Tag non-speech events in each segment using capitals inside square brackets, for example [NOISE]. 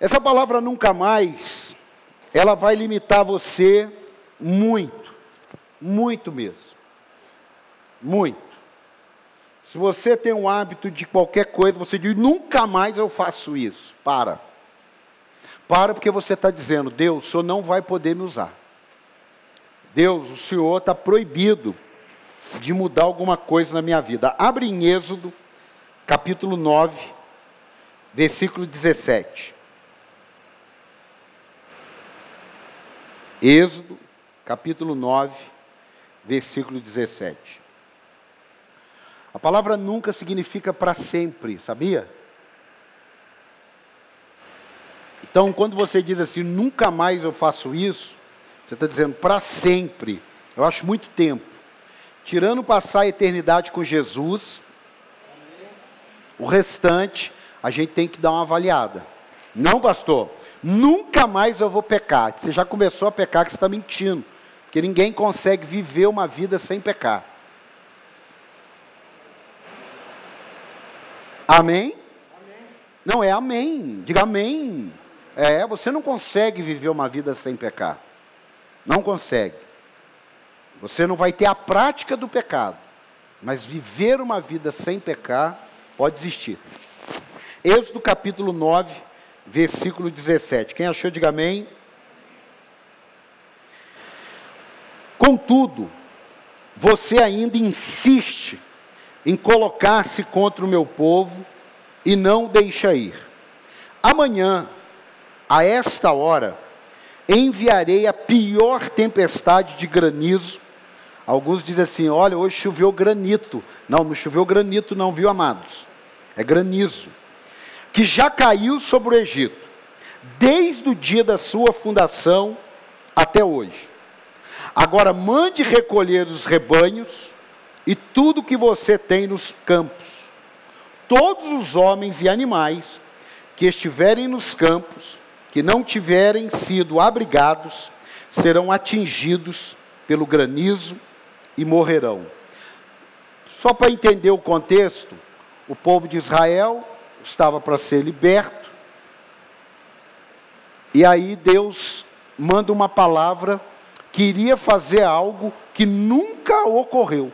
Essa palavra nunca mais, ela vai limitar você muito, muito mesmo. Muito. Se você tem um hábito de qualquer coisa, você diz, nunca mais eu faço isso. Para. Para porque você está dizendo, Deus, o Senhor não vai poder me usar. Deus, o Senhor está proibido de mudar alguma coisa na minha vida. Abre em Êxodo, capítulo 9, versículo 17. Êxodo, capítulo 9, versículo 17. A palavra nunca significa para sempre, sabia? Então, quando você diz assim, nunca mais eu faço isso, você está dizendo para sempre. Eu acho muito tempo. Tirando passar a eternidade com Jesus, o restante a gente tem que dar uma avaliada. Não, pastor, nunca mais eu vou pecar. Você já começou a pecar que você está mentindo. Porque ninguém consegue viver uma vida sem pecar. Amém? amém? Não é amém. Diga amém. É, você não consegue viver uma vida sem pecar. Não consegue. Você não vai ter a prática do pecado. Mas viver uma vida sem pecar pode existir. Êxodo capítulo 9, versículo 17. Quem achou, diga amém. Contudo, você ainda insiste em colocar-se contra o meu povo e não deixa ir. Amanhã, a esta hora, enviarei a pior tempestade de granizo. Alguns dizem assim: olha, hoje choveu granito. Não, não choveu granito, não, viu, amados? É granizo que já caiu sobre o Egito, desde o dia da sua fundação até hoje. Agora mande recolher os rebanhos e tudo que você tem nos campos. Todos os homens e animais que estiverem nos campos, que não tiverem sido abrigados, serão atingidos pelo granizo e morrerão. Só para entender o contexto, o povo de Israel estava para ser liberto. E aí Deus manda uma palavra que iria fazer algo que nunca ocorreu.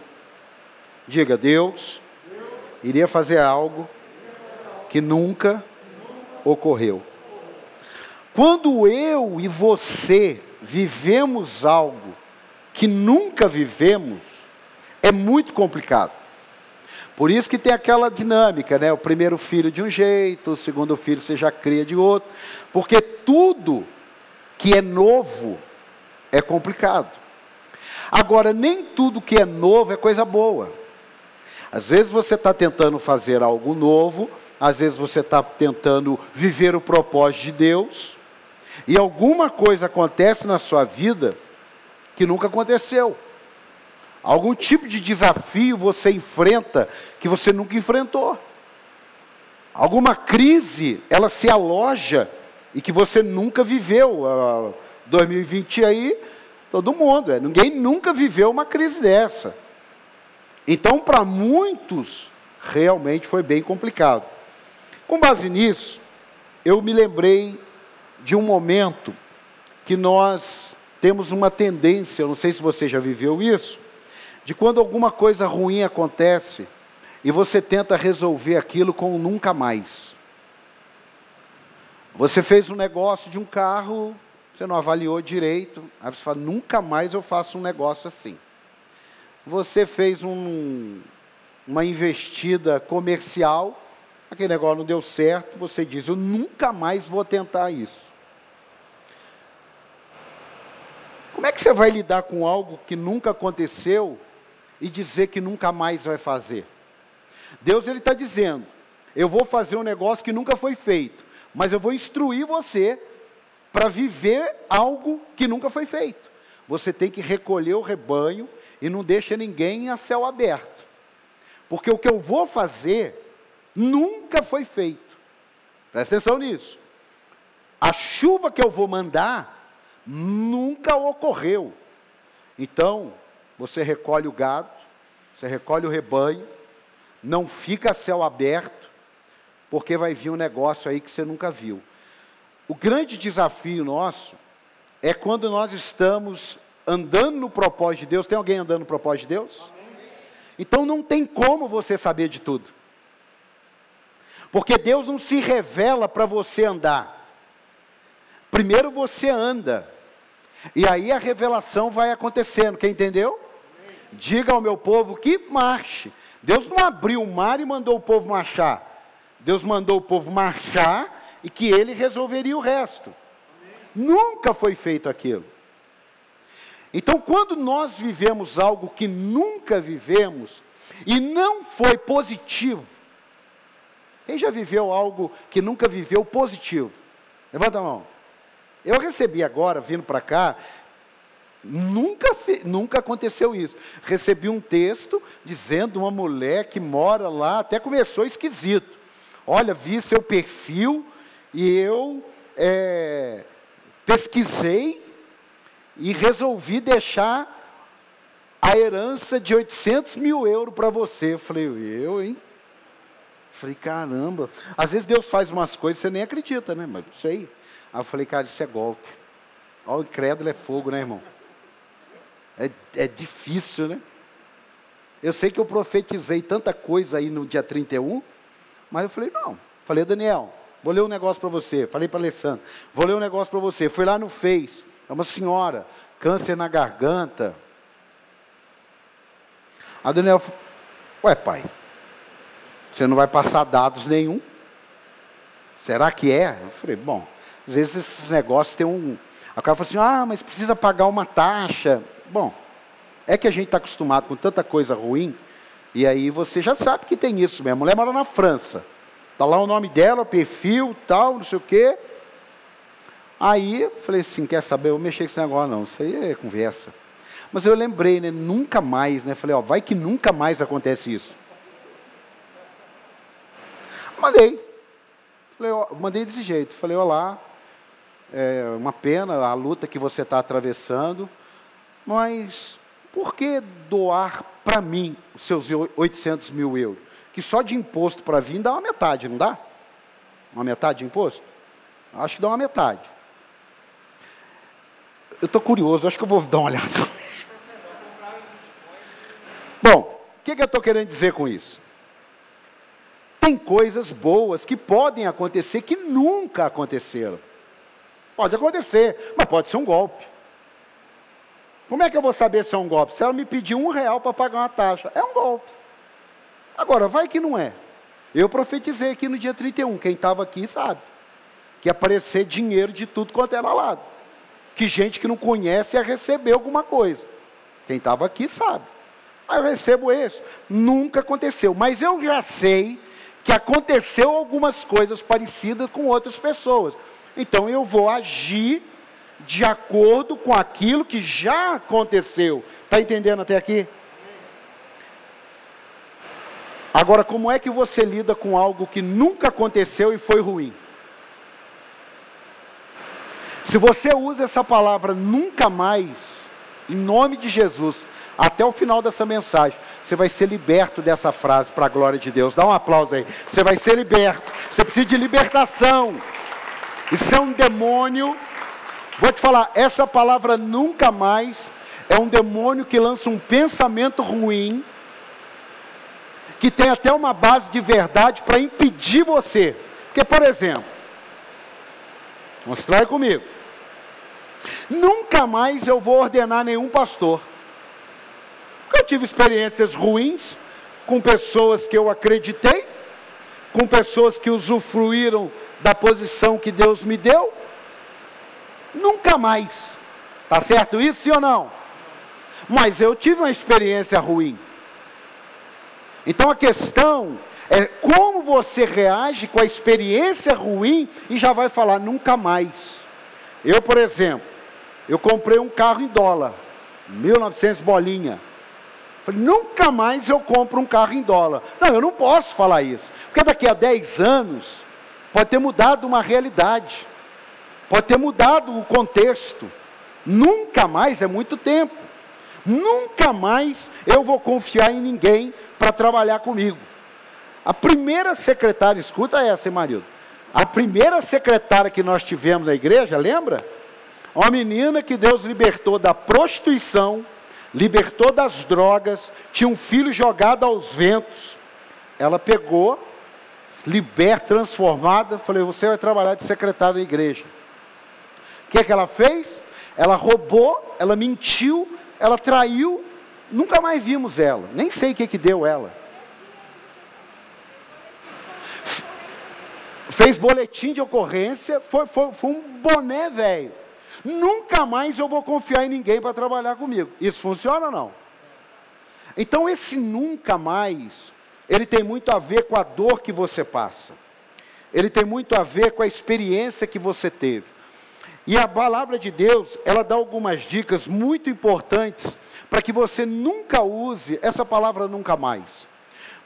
Diga, Deus iria fazer algo que nunca ocorreu. Quando eu e você vivemos algo que nunca vivemos, é muito complicado. Por isso que tem aquela dinâmica, né? O primeiro filho de um jeito, o segundo filho você já cria de outro. Porque tudo que é novo é complicado. Agora, nem tudo que é novo é coisa boa. Às vezes você está tentando fazer algo novo, às vezes você está tentando viver o propósito de Deus, e alguma coisa acontece na sua vida que nunca aconteceu. Algum tipo de desafio você enfrenta que você nunca enfrentou. Alguma crise, ela se aloja e que você nunca viveu. Uh, 2020 aí, todo mundo, é, ninguém nunca viveu uma crise dessa. Então, para muitos, realmente foi bem complicado. Com base nisso, eu me lembrei de um momento que nós temos uma tendência, eu não sei se você já viveu isso, de quando alguma coisa ruim acontece e você tenta resolver aquilo com nunca mais. Você fez um negócio de um carro, você não avaliou direito, aí você fala, nunca mais eu faço um negócio assim. Você fez um, uma investida comercial, aquele negócio não deu certo, você diz, eu nunca mais vou tentar isso. Como é que você vai lidar com algo que nunca aconteceu e dizer que nunca mais vai fazer. Deus ele está dizendo: eu vou fazer um negócio que nunca foi feito, mas eu vou instruir você para viver algo que nunca foi feito. Você tem que recolher o rebanho e não deixa ninguém a céu aberto, porque o que eu vou fazer nunca foi feito. Presta atenção nisso. A chuva que eu vou mandar nunca ocorreu. Então, você recolhe o gado, você recolhe o rebanho, não fica a céu aberto, porque vai vir um negócio aí que você nunca viu. o grande desafio nosso é quando nós estamos andando no propósito de Deus. Tem alguém andando no propósito de Deus? Então não tem como você saber de tudo. Porque Deus não se revela para você andar. Primeiro você anda. E aí a revelação vai acontecendo. Quem entendeu? Diga ao meu povo que marche. Deus não abriu o mar e mandou o povo marchar. Deus mandou o povo marchar e que ele resolveria o resto. Nunca foi feito aquilo. Então, quando nós vivemos algo que nunca vivemos e não foi positivo, quem já viveu algo que nunca viveu positivo? Levanta a mão. Eu recebi agora, vindo para cá, nunca, nunca aconteceu isso. Recebi um texto dizendo uma mulher que mora lá, até começou esquisito. Olha, vi seu perfil e eu é, pesquisei e resolvi deixar a herança de 800 mil euros para você. Falei, eu, hein? Falei, caramba. Às vezes Deus faz umas coisas que você nem acredita, né? Mas não sei. Aí eu falei, cara, isso é golpe. Olha, o incrédulo é fogo, né, irmão? É, é difícil, né? Eu sei que eu profetizei tanta coisa aí no dia 31, mas eu falei, não. Falei, Daniel, vou ler um negócio para você. Falei para Alessandro, vou ler um negócio para você. Fui lá no Face, é uma senhora, câncer na garganta. A Daniel ué pai, você não vai passar dados nenhum? Será que é? Eu falei, bom, às vezes esses negócios têm um. A cara falou assim: ah, mas precisa pagar uma taxa. Bom, é que a gente está acostumado com tanta coisa ruim, e aí você já sabe que tem isso mesmo. A mulher mora na França. Está lá o nome dela, perfil, tal, não sei o quê. Aí falei assim, quer saber, eu vou mexer com esse negócio não, isso aí é conversa. Mas eu lembrei, né, nunca mais, né, falei, ó, vai que nunca mais acontece isso. Mandei. Falei, ó, mandei desse jeito, falei, olá, é uma pena a luta que você está atravessando, mas por que doar para mim os seus 800 mil euros? Que só de imposto para vir dá uma metade, não dá? Uma metade de imposto? Acho que dá uma metade. Eu estou curioso, acho que eu vou dar uma olhada. [LAUGHS] Bom, o que, que eu estou querendo dizer com isso? Tem coisas boas que podem acontecer que nunca aconteceram. Pode acontecer, mas pode ser um golpe. Como é que eu vou saber se é um golpe? Se ela me pedir um real para pagar uma taxa, é um golpe. Agora, vai que não é. Eu profetizei aqui no dia 31, quem estava aqui sabe. Que ia aparecer dinheiro de tudo quanto era lado. Que gente que não conhece ia receber alguma coisa. Quem estava aqui sabe. Mas eu recebo isso. Nunca aconteceu. Mas eu já sei que aconteceu algumas coisas parecidas com outras pessoas. Então eu vou agir de acordo com aquilo que já aconteceu. Está entendendo até aqui? Agora, como é que você lida com algo que nunca aconteceu e foi ruim? Se você usa essa palavra nunca mais, em nome de Jesus, até o final dessa mensagem, você vai ser liberto dessa frase para a glória de Deus. Dá um aplauso aí. Você vai ser liberto. Você precisa de libertação. Isso é um demônio. Vou te falar, essa palavra nunca mais é um demônio que lança um pensamento ruim, que tem até uma base de verdade para impedir você. Porque, por exemplo, mostrar comigo. Nunca mais eu vou ordenar nenhum pastor. Eu tive experiências ruins com pessoas que eu acreditei, com pessoas que usufruíram da posição que Deus me deu, nunca mais. Tá certo isso, sim ou não? Mas eu tive uma experiência ruim. Então a questão é como você reage com a experiência ruim e já vai falar nunca mais. Eu, por exemplo, eu comprei um carro em dólar, 1900 bolinha. Falei, nunca mais eu compro um carro em dólar. Não, eu não posso falar isso. Porque daqui a 10 anos, pode ter mudado uma realidade, pode ter mudado o contexto. Nunca mais é muito tempo. Nunca mais eu vou confiar em ninguém para trabalhar comigo. A primeira secretária, escuta essa, hein, marido. A primeira secretária que nós tivemos na igreja, lembra? Uma menina que Deus libertou da prostituição, libertou das drogas, tinha um filho jogado aos ventos. Ela pegou, liberta, transformada, falei: Você vai trabalhar de secretária da igreja. Que, é que ela fez? Ela roubou, ela mentiu, ela traiu, nunca mais vimos ela, nem sei o que, que deu ela. Fez boletim de ocorrência, foi, foi, foi um boné velho. Nunca mais eu vou confiar em ninguém para trabalhar comigo. Isso funciona ou não? Então, esse nunca mais, ele tem muito a ver com a dor que você passa. Ele tem muito a ver com a experiência que você teve. E a palavra de Deus, ela dá algumas dicas muito importantes para que você nunca use essa palavra nunca mais.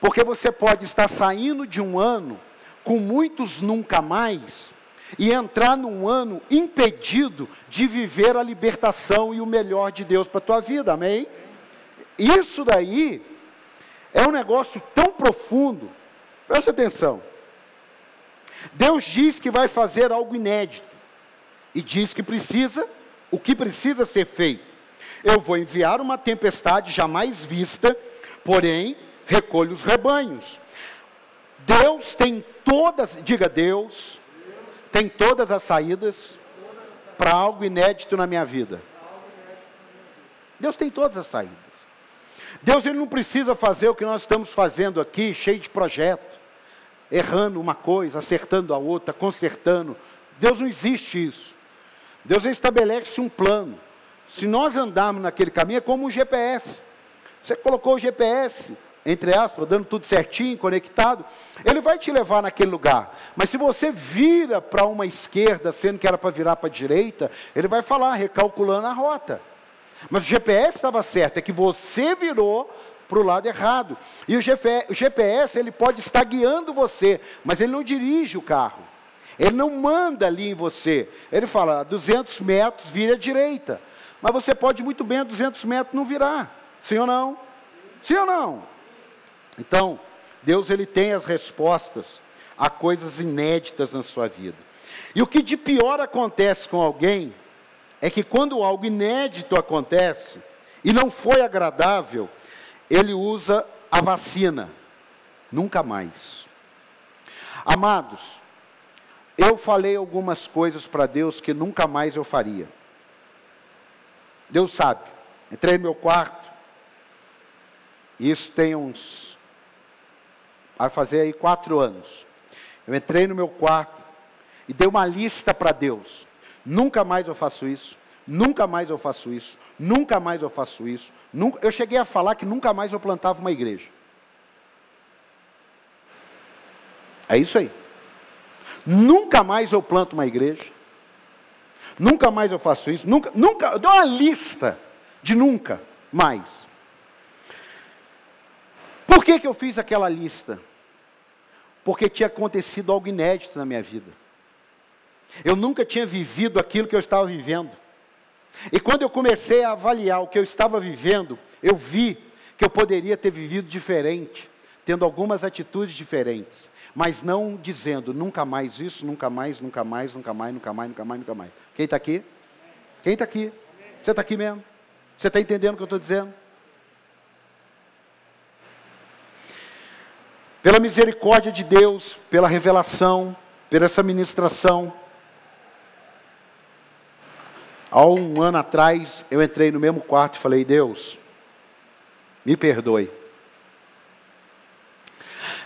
Porque você pode estar saindo de um ano com muitos nunca mais e entrar num ano impedido de viver a libertação e o melhor de Deus para a tua vida, amém? Isso daí é um negócio tão profundo, preste atenção. Deus diz que vai fazer algo inédito e diz que precisa, o que precisa ser feito. Eu vou enviar uma tempestade jamais vista, porém recolho os rebanhos. Deus tem todas, diga Deus, tem todas as saídas para algo inédito na minha vida. Deus tem todas as saídas. Deus ele não precisa fazer o que nós estamos fazendo aqui, cheio de projeto, errando uma coisa, acertando a outra, consertando. Deus não existe isso. Deus estabelece um plano. Se nós andarmos naquele caminho, é como um GPS. Você colocou o GPS, entre aspas, dando tudo certinho, conectado, ele vai te levar naquele lugar. Mas se você vira para uma esquerda, sendo que era para virar para a direita, ele vai falar, recalculando a rota. Mas o GPS estava certo, é que você virou para o lado errado. E o GPS, ele pode estar guiando você, mas ele não dirige o carro. Ele não manda ali em você. Ele fala, 200 metros, vira à direita. Mas você pode muito bem a 200 metros não virar. Sim ou não? Sim ou não? Então, Deus ele tem as respostas a coisas inéditas na sua vida. E o que de pior acontece com alguém é que quando algo inédito acontece e não foi agradável, ele usa a vacina. Nunca mais. Amados, eu falei algumas coisas para Deus que nunca mais eu faria. Deus sabe. Entrei no meu quarto. Isso tem uns. Vai fazer aí quatro anos. Eu entrei no meu quarto e dei uma lista para Deus. Nunca mais eu faço isso. Nunca mais eu faço isso. Nunca mais eu faço isso. Nunca... Eu cheguei a falar que nunca mais eu plantava uma igreja. É isso aí. Nunca mais eu planto uma igreja. Nunca mais eu faço isso. Nunca, nunca, eu dou uma lista de nunca mais. Por que, que eu fiz aquela lista? Porque tinha acontecido algo inédito na minha vida. Eu nunca tinha vivido aquilo que eu estava vivendo. E quando eu comecei a avaliar o que eu estava vivendo, eu vi que eu poderia ter vivido diferente, tendo algumas atitudes diferentes mas não dizendo nunca mais isso, nunca mais, nunca mais, nunca mais, nunca mais, nunca mais, nunca mais. Quem está aqui? Quem está aqui? Você está aqui mesmo? Você está entendendo o que eu estou dizendo? Pela misericórdia de Deus, pela revelação, pela essa ministração. Há um ano atrás, eu entrei no mesmo quarto e falei: Deus, me perdoe.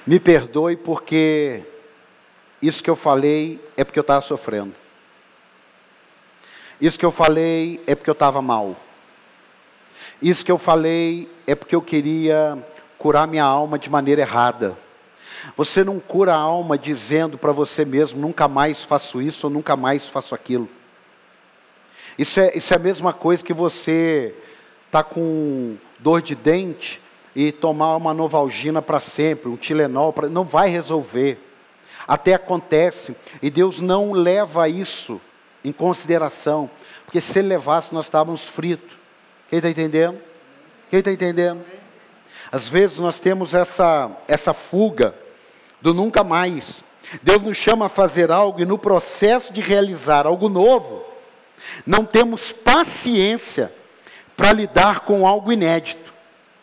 Me perdoe porque isso que eu falei é porque eu estava sofrendo. Isso que eu falei é porque eu estava mal. Isso que eu falei é porque eu queria curar minha alma de maneira errada. Você não cura a alma dizendo para você mesmo: nunca mais faço isso ou nunca mais faço aquilo. Isso é, isso é a mesma coisa que você está com dor de dente e tomar uma novalgina para sempre, um Tilenol, pra, não vai resolver. Até acontece, e Deus não leva isso em consideração, porque se Ele levasse, nós estávamos fritos. Quem está entendendo? Quem está entendendo? Às vezes nós temos essa, essa fuga do nunca mais. Deus nos chama a fazer algo e no processo de realizar algo novo, não temos paciência para lidar com algo inédito.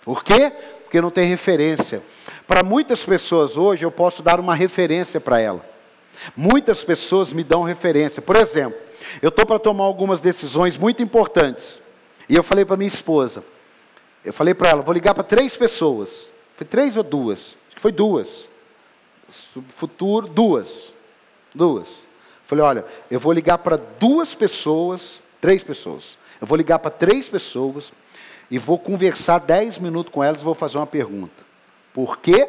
Por quê? Porque não tem referência. Para muitas pessoas hoje eu posso dar uma referência para ela. Muitas pessoas me dão referência. Por exemplo, eu estou para tomar algumas decisões muito importantes. E eu falei para minha esposa, eu falei para ela, vou ligar para três pessoas. Foi três ou duas? Acho que foi duas. Futuro, duas. Duas. Falei, olha, eu vou ligar para duas pessoas, três pessoas. Eu vou ligar para três pessoas e vou conversar dez minutos com elas e vou fazer uma pergunta. Por quê?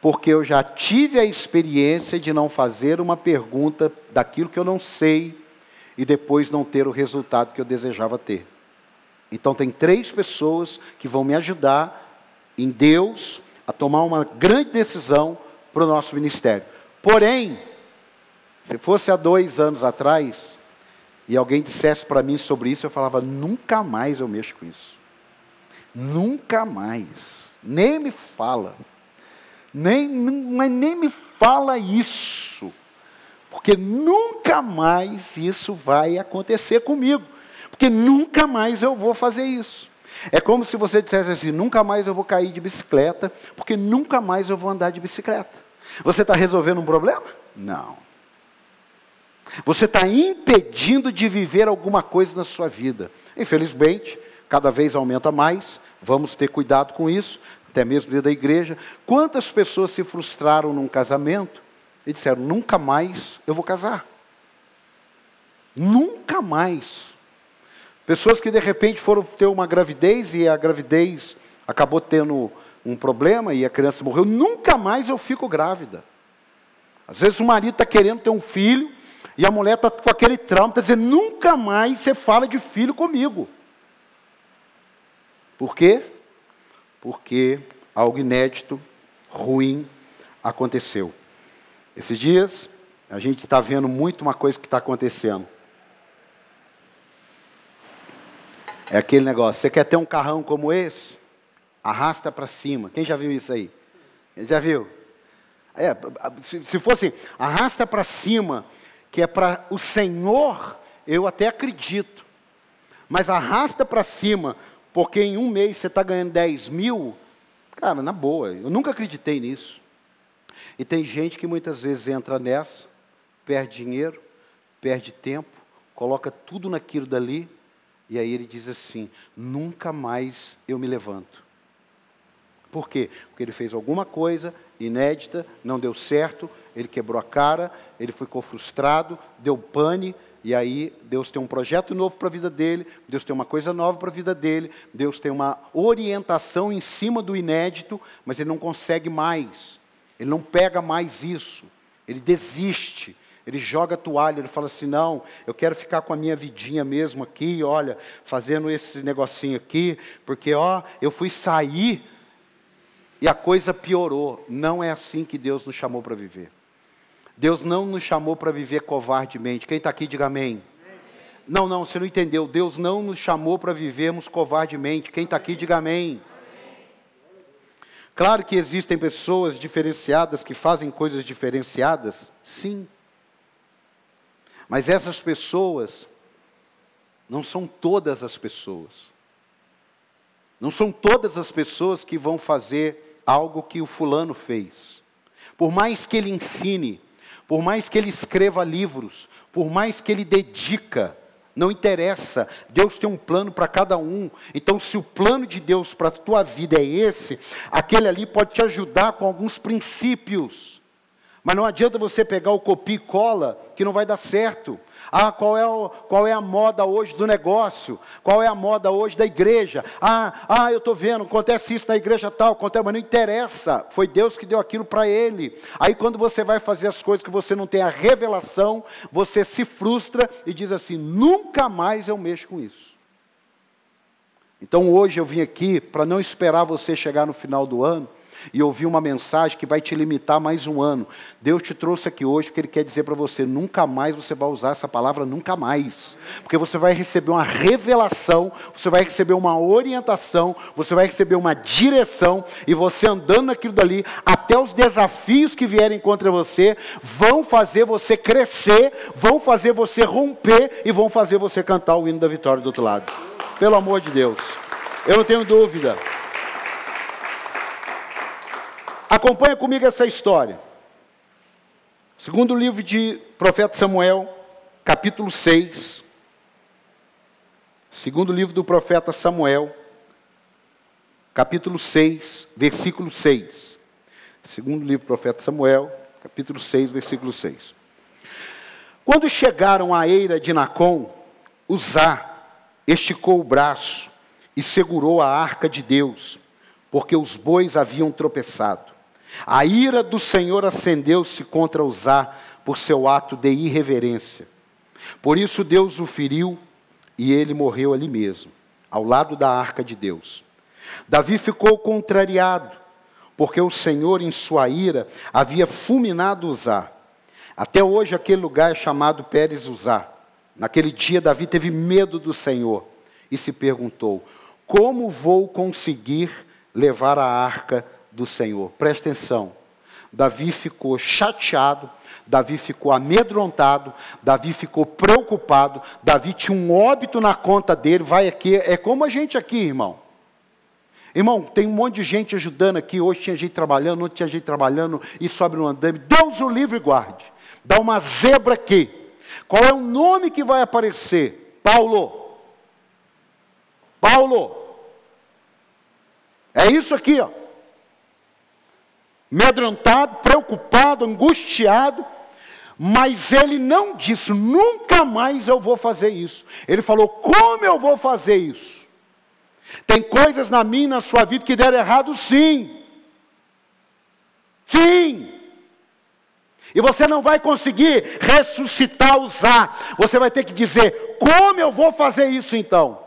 Porque eu já tive a experiência de não fazer uma pergunta daquilo que eu não sei e depois não ter o resultado que eu desejava ter. Então, tem três pessoas que vão me ajudar em Deus a tomar uma grande decisão para o nosso ministério. Porém, se fosse há dois anos atrás, e alguém dissesse para mim sobre isso, eu falava: nunca mais eu mexo com isso. Nunca mais. Nem me fala. Nem, mas nem me fala isso. Porque nunca mais isso vai acontecer comigo porque nunca mais eu vou fazer isso. É como se você dissesse assim: nunca mais eu vou cair de bicicleta, porque nunca mais eu vou andar de bicicleta. Você está resolvendo um problema? Não. Você está impedindo de viver alguma coisa na sua vida. Infelizmente, cada vez aumenta mais, vamos ter cuidado com isso, até mesmo dentro da igreja. Quantas pessoas se frustraram num casamento e disseram: nunca mais eu vou casar? Nunca mais. Pessoas que de repente foram ter uma gravidez e a gravidez acabou tendo um problema e a criança morreu, nunca mais eu fico grávida. Às vezes o marido está querendo ter um filho e a mulher está com aquele trauma, está dizendo, nunca mais você fala de filho comigo. Por quê? Porque algo inédito, ruim, aconteceu. Esses dias, a gente está vendo muito uma coisa que está acontecendo. É aquele negócio, você quer ter um carrão como esse? Arrasta para cima. Quem já viu isso aí? Já viu? É, se, fosse arrasta para cima, que é para o Senhor, eu até acredito. Mas arrasta para cima, porque em um mês você está ganhando 10 mil, cara, na boa, eu nunca acreditei nisso. E tem gente que muitas vezes entra nessa, perde dinheiro, perde tempo, coloca tudo naquilo dali, e aí ele diz assim: nunca mais eu me levanto. Por quê? Porque ele fez alguma coisa inédita, não deu certo, ele quebrou a cara, ele ficou frustrado, deu pane, e aí Deus tem um projeto novo para a vida dele, Deus tem uma coisa nova para a vida dele, Deus tem uma orientação em cima do inédito, mas ele não consegue mais, ele não pega mais isso, ele desiste, ele joga a toalha, ele fala assim: não, eu quero ficar com a minha vidinha mesmo aqui, olha, fazendo esse negocinho aqui, porque ó, eu fui sair e a coisa piorou. Não é assim que Deus nos chamou para viver. Deus não nos chamou para viver covardemente. Quem está aqui, diga amém. Não, não, você não entendeu. Deus não nos chamou para vivermos covardemente. Quem está aqui, diga amém. Claro que existem pessoas diferenciadas que fazem coisas diferenciadas, sim. Mas essas pessoas não são todas as pessoas. Não são todas as pessoas que vão fazer algo que o fulano fez. Por mais que ele ensine, por mais que ele escreva livros, por mais que ele dedica, não interessa. Deus tem um plano para cada um. Então, se o plano de Deus para a tua vida é esse, aquele ali pode te ajudar com alguns princípios. Mas não adianta você pegar o copia e cola, que não vai dar certo. Ah, qual é, o, qual é a moda hoje do negócio? Qual é a moda hoje da igreja? Ah, ah eu estou vendo, acontece isso na igreja tal, acontece, mas não interessa. Foi Deus que deu aquilo para ele. Aí quando você vai fazer as coisas que você não tem a revelação, você se frustra e diz assim: nunca mais eu mexo com isso. Então hoje eu vim aqui para não esperar você chegar no final do ano e ouvir uma mensagem que vai te limitar mais um ano. Deus te trouxe aqui hoje porque Ele quer dizer para você: nunca mais você vai usar essa palavra, nunca mais. Porque você vai receber uma revelação, você vai receber uma orientação, você vai receber uma direção, e você andando naquilo dali, até os desafios que vierem contra você, vão fazer você crescer, vão fazer você romper e vão fazer você cantar o hino da vitória do outro lado. Pelo amor de Deus. Eu não tenho dúvida. Acompanha comigo essa história. Segundo livro de profeta Samuel, capítulo 6. Segundo livro do profeta Samuel, capítulo 6, versículo 6. Segundo livro do profeta Samuel, capítulo 6, versículo 6. Quando chegaram à eira de Nacon, Uzá esticou o braço e segurou a arca de Deus, porque os bois haviam tropeçado. A ira do Senhor acendeu-se contra Uzá por seu ato de irreverência. Por isso Deus o feriu e ele morreu ali mesmo, ao lado da arca de Deus. Davi ficou contrariado, porque o Senhor, em sua ira, havia fulminado Uzá. Até hoje aquele lugar é chamado Pérez Uzá. Naquele dia Davi teve medo do Senhor e se perguntou: como vou conseguir levar a arca do Senhor? Presta atenção. Davi ficou chateado, Davi ficou amedrontado, Davi ficou preocupado, Davi tinha um óbito na conta dele, vai aqui, é como a gente aqui, irmão. Irmão, tem um monte de gente ajudando aqui, hoje tinha gente trabalhando, ontem tinha gente trabalhando, e sobe no andame, Deus o livre e guarde. Dá uma zebra aqui. Qual é o nome que vai aparecer? Paulo. Paulo. É isso aqui, ó. Medrontado, preocupado, angustiado, mas ele não disse, nunca mais eu vou fazer isso. Ele falou, como eu vou fazer isso? Tem coisas na minha na sua vida que deram errado, sim. Sim. E você não vai conseguir ressuscitar, usar. Você vai ter que dizer: como eu vou fazer isso então?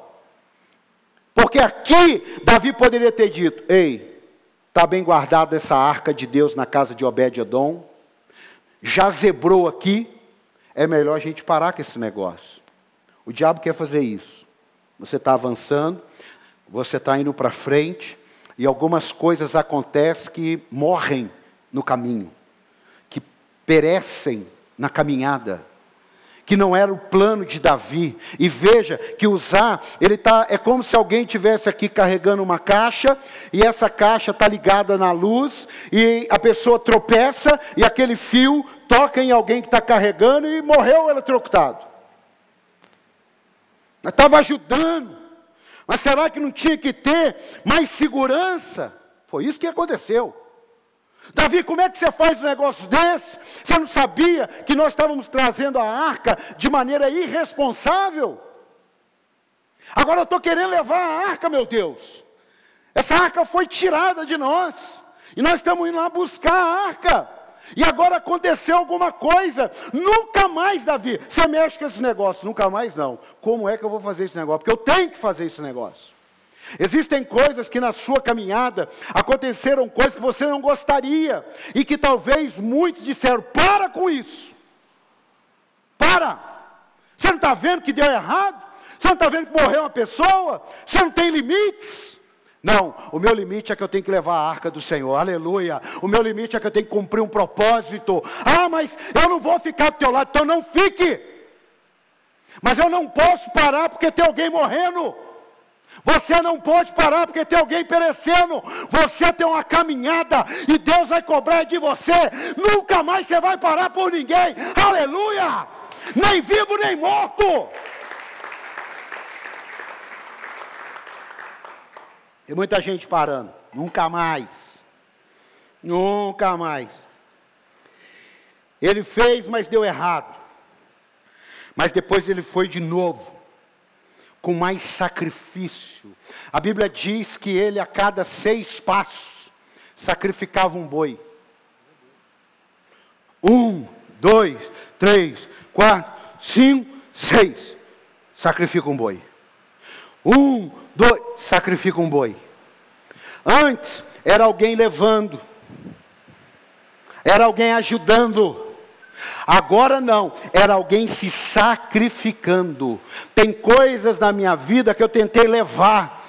Porque aqui Davi poderia ter dito: Ei, está bem guardada essa arca de Deus na casa de Obed-Edom, já zebrou aqui, é melhor a gente parar com esse negócio. O diabo quer fazer isso. Você está avançando, você está indo para frente, e algumas coisas acontecem que morrem no caminho, que perecem na caminhada que não era o plano de Davi. E veja que usar, ele tá, é como se alguém tivesse aqui carregando uma caixa e essa caixa está ligada na luz e a pessoa tropeça e aquele fio toca em alguém que está carregando e morreu eletrocutado. Estava ajudando, mas será que não tinha que ter mais segurança? Foi isso que aconteceu. Davi, como é que você faz um negócio desse? Você não sabia que nós estávamos trazendo a arca de maneira irresponsável? Agora eu estou querendo levar a arca, meu Deus. Essa arca foi tirada de nós. E nós estamos indo lá buscar a arca. E agora aconteceu alguma coisa. Nunca mais, Davi, você mexe com esse negócio. Nunca mais não. Como é que eu vou fazer esse negócio? Porque eu tenho que fazer esse negócio. Existem coisas que na sua caminhada aconteceram coisas que você não gostaria e que talvez muitos disseram: para com isso, para. Você não está vendo que deu errado? Você não está vendo que morreu uma pessoa? Você não tem limites? Não, o meu limite é que eu tenho que levar a arca do Senhor, aleluia. O meu limite é que eu tenho que cumprir um propósito. Ah, mas eu não vou ficar do teu lado, então não fique. Mas eu não posso parar porque tem alguém morrendo. Você não pode parar porque tem alguém perecendo. Você tem uma caminhada e Deus vai cobrar de você. Nunca mais você vai parar por ninguém. Aleluia! Nem vivo nem morto. Tem muita gente parando. Nunca mais. Nunca mais. Ele fez, mas deu errado. Mas depois ele foi de novo com mais sacrifício. A Bíblia diz que ele, a cada seis passos, sacrificava um boi. Um, dois, três, quatro, cinco, seis. Sacrifica um boi. Um, dois, sacrifica um boi. Antes era alguém levando, era alguém ajudando. Agora não, era alguém se sacrificando. Tem coisas na minha vida que eu tentei levar,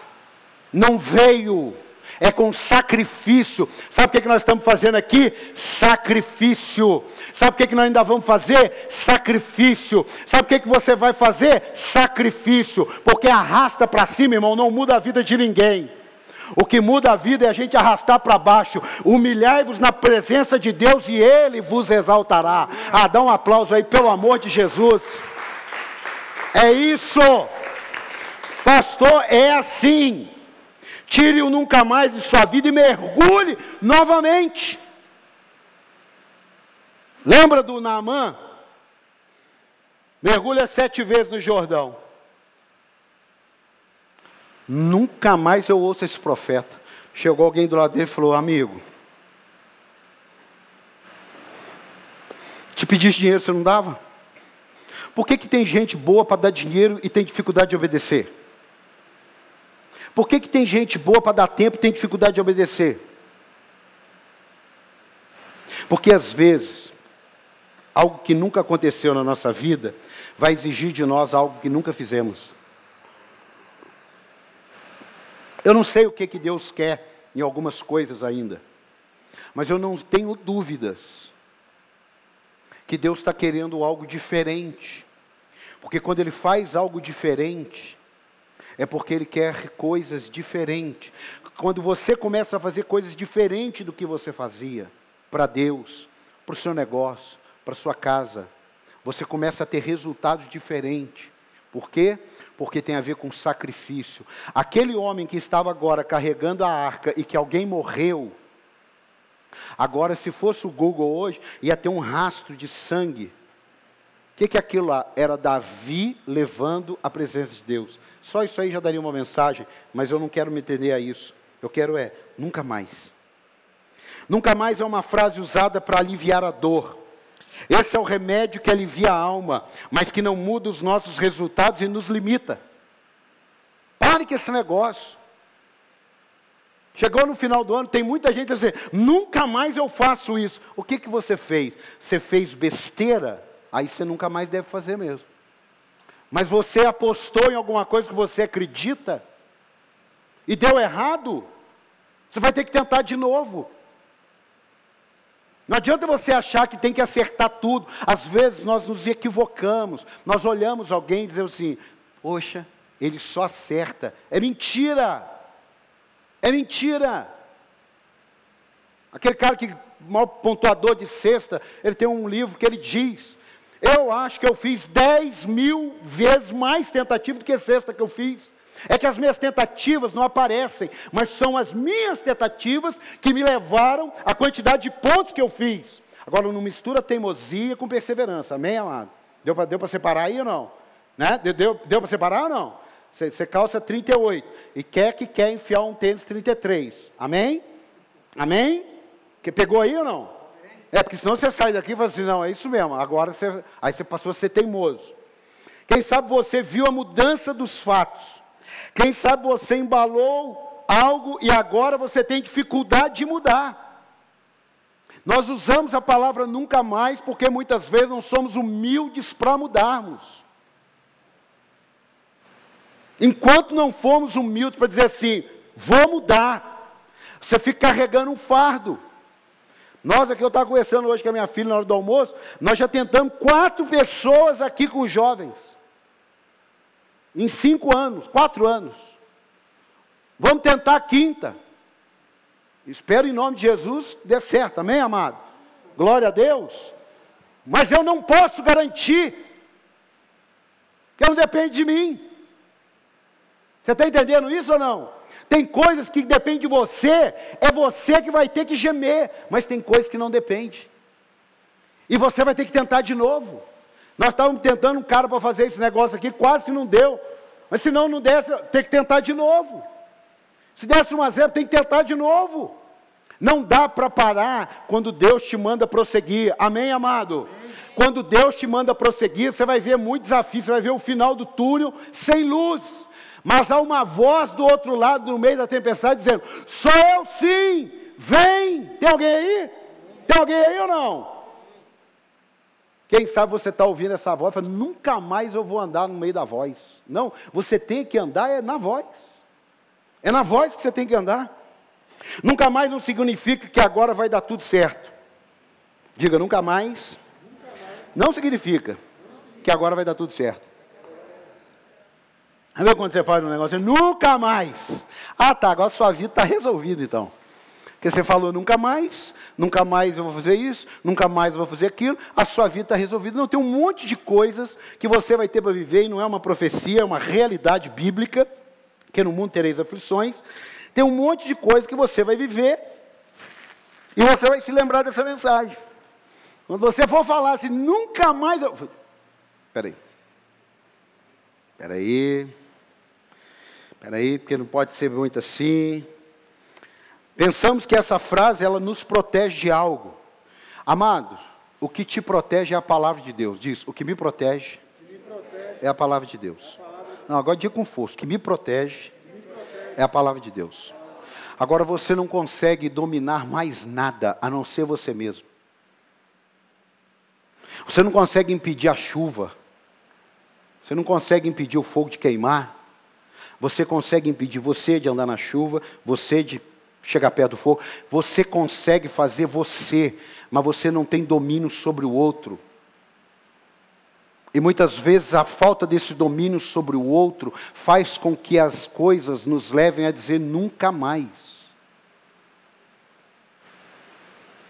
não veio é com sacrifício. Sabe o que, nós estamos fazendo aqui? Sacrifício. Sabe o que, nós ainda vamos fazer? Sacrifício. Sabe o que, que você vai fazer? Sacrifício. Porque arrasta para cima, irmão, não muda a vida de ninguém. O que muda a vida é a gente arrastar para baixo. Humilhai-vos na presença de Deus e Ele vos exaltará. Ah, dá um aplauso aí, pelo amor de Jesus. É isso. Pastor, é assim. Tire-o nunca mais de sua vida e mergulhe novamente. Lembra do Naamã? Mergulha sete vezes no Jordão. Nunca mais eu ouço esse profeta. Chegou alguém do lado dele e falou: Amigo, te pediste dinheiro, você não dava? Por que, que tem gente boa para dar dinheiro e tem dificuldade de obedecer? Por que, que tem gente boa para dar tempo e tem dificuldade de obedecer? Porque às vezes, algo que nunca aconteceu na nossa vida vai exigir de nós algo que nunca fizemos. Eu não sei o que, que Deus quer em algumas coisas ainda, mas eu não tenho dúvidas que Deus está querendo algo diferente, porque quando Ele faz algo diferente, é porque Ele quer coisas diferentes. Quando você começa a fazer coisas diferentes do que você fazia, para Deus, para o seu negócio, para sua casa, você começa a ter resultados diferentes. Por quê? Porque tem a ver com sacrifício. Aquele homem que estava agora carregando a arca e que alguém morreu, agora, se fosse o Google hoje, ia ter um rastro de sangue. O que, que aquilo lá? Era Davi levando a presença de Deus. Só isso aí já daria uma mensagem, mas eu não quero me entender a isso. Eu quero é, nunca mais. Nunca mais é uma frase usada para aliviar a dor. Esse é o remédio que alivia a alma, mas que não muda os nossos resultados e nos limita. Pare com esse negócio. Chegou no final do ano, tem muita gente dizendo, nunca mais eu faço isso. O que, que você fez? Você fez besteira? Aí você nunca mais deve fazer mesmo mas você apostou em alguma coisa que você acredita e deu errado, você vai ter que tentar de novo. Não adianta você achar que tem que acertar tudo. Às vezes nós nos equivocamos. Nós olhamos alguém e dizemos assim: Poxa, ele só acerta. É mentira. É mentira. Aquele cara que, mal pontuador de sexta, ele tem um livro que ele diz: eu acho que eu fiz 10 mil vezes mais tentativa do que sexta que eu fiz. É que as minhas tentativas não aparecem, mas são as minhas tentativas que me levaram à quantidade de pontos que eu fiz. Agora, não mistura teimosia com perseverança, amém, amado? Deu para separar aí ou não? Né? Deu, deu, deu para separar ou não? Você, você calça 38 e quer que quer enfiar um tênis 33, amém? Amém? Que pegou aí ou não? É, porque senão você sai daqui e fala assim, não, é isso mesmo, agora você, aí você passou a ser teimoso. Quem sabe você viu a mudança dos fatos. Quem sabe você embalou algo e agora você tem dificuldade de mudar. Nós usamos a palavra nunca mais porque muitas vezes não somos humildes para mudarmos. Enquanto não formos humildes para dizer assim, vou mudar, você fica carregando um fardo. Nós aqui, eu estava conversando hoje com a minha filha na hora do almoço, nós já tentamos quatro pessoas aqui com jovens. Em cinco anos, quatro anos. Vamos tentar a quinta. Espero em nome de Jesus dê certo, amém, amado? Glória a Deus. Mas eu não posso garantir, que não depende de mim. Você está entendendo isso ou não? Tem coisas que dependem de você, é você que vai ter que gemer, mas tem coisas que não depende. E você vai ter que tentar de novo. Nós estávamos tentando um cara para fazer esse negócio aqui, quase que não deu. Mas se não, não desse, tem que tentar de novo. Se desse um a zero, tem que tentar de novo. Não dá para parar quando Deus te manda prosseguir. Amém, amado? Amém. Quando Deus te manda prosseguir, você vai ver muito desafio, você vai ver o final do túnel sem luz. Mas há uma voz do outro lado, no meio da tempestade, dizendo: Sou eu sim, vem. Tem alguém aí? Tem alguém aí ou não? Quem sabe você está ouvindo essa voz e fala, nunca mais eu vou andar no meio da voz. Não, você tem que andar é na voz. É na voz que você tem que andar. Nunca mais não significa que agora vai dar tudo certo. Diga, nunca mais. Não significa que agora vai dar tudo certo. Sabe quando você faz um negócio? Nunca mais. Ah, tá, agora sua vida está resolvida então. Porque você falou nunca mais, nunca mais eu vou fazer isso, nunca mais eu vou fazer aquilo, a sua vida está resolvida. Não, tem um monte de coisas que você vai ter para viver, e não é uma profecia, é uma realidade bíblica, que no mundo tereis aflições. Tem um monte de coisas que você vai viver, e você vai se lembrar dessa mensagem. Quando você for falar assim, nunca mais. Eu... Peraí. Peraí. Peraí, porque não pode ser muito assim. Pensamos que essa frase ela nos protege de algo. Amados, o que te protege é a palavra de Deus. Diz, o que me protege, que me protege é a palavra de Deus. Palavra de não, agora diga com força, o que me protege, me protege é a palavra de Deus. Agora você não consegue dominar mais nada a não ser você mesmo. Você não consegue impedir a chuva. Você não consegue impedir o fogo de queimar. Você consegue impedir você de andar na chuva, você de chegar perto do fogo. Você consegue fazer você, mas você não tem domínio sobre o outro. E muitas vezes a falta desse domínio sobre o outro faz com que as coisas nos levem a dizer nunca mais.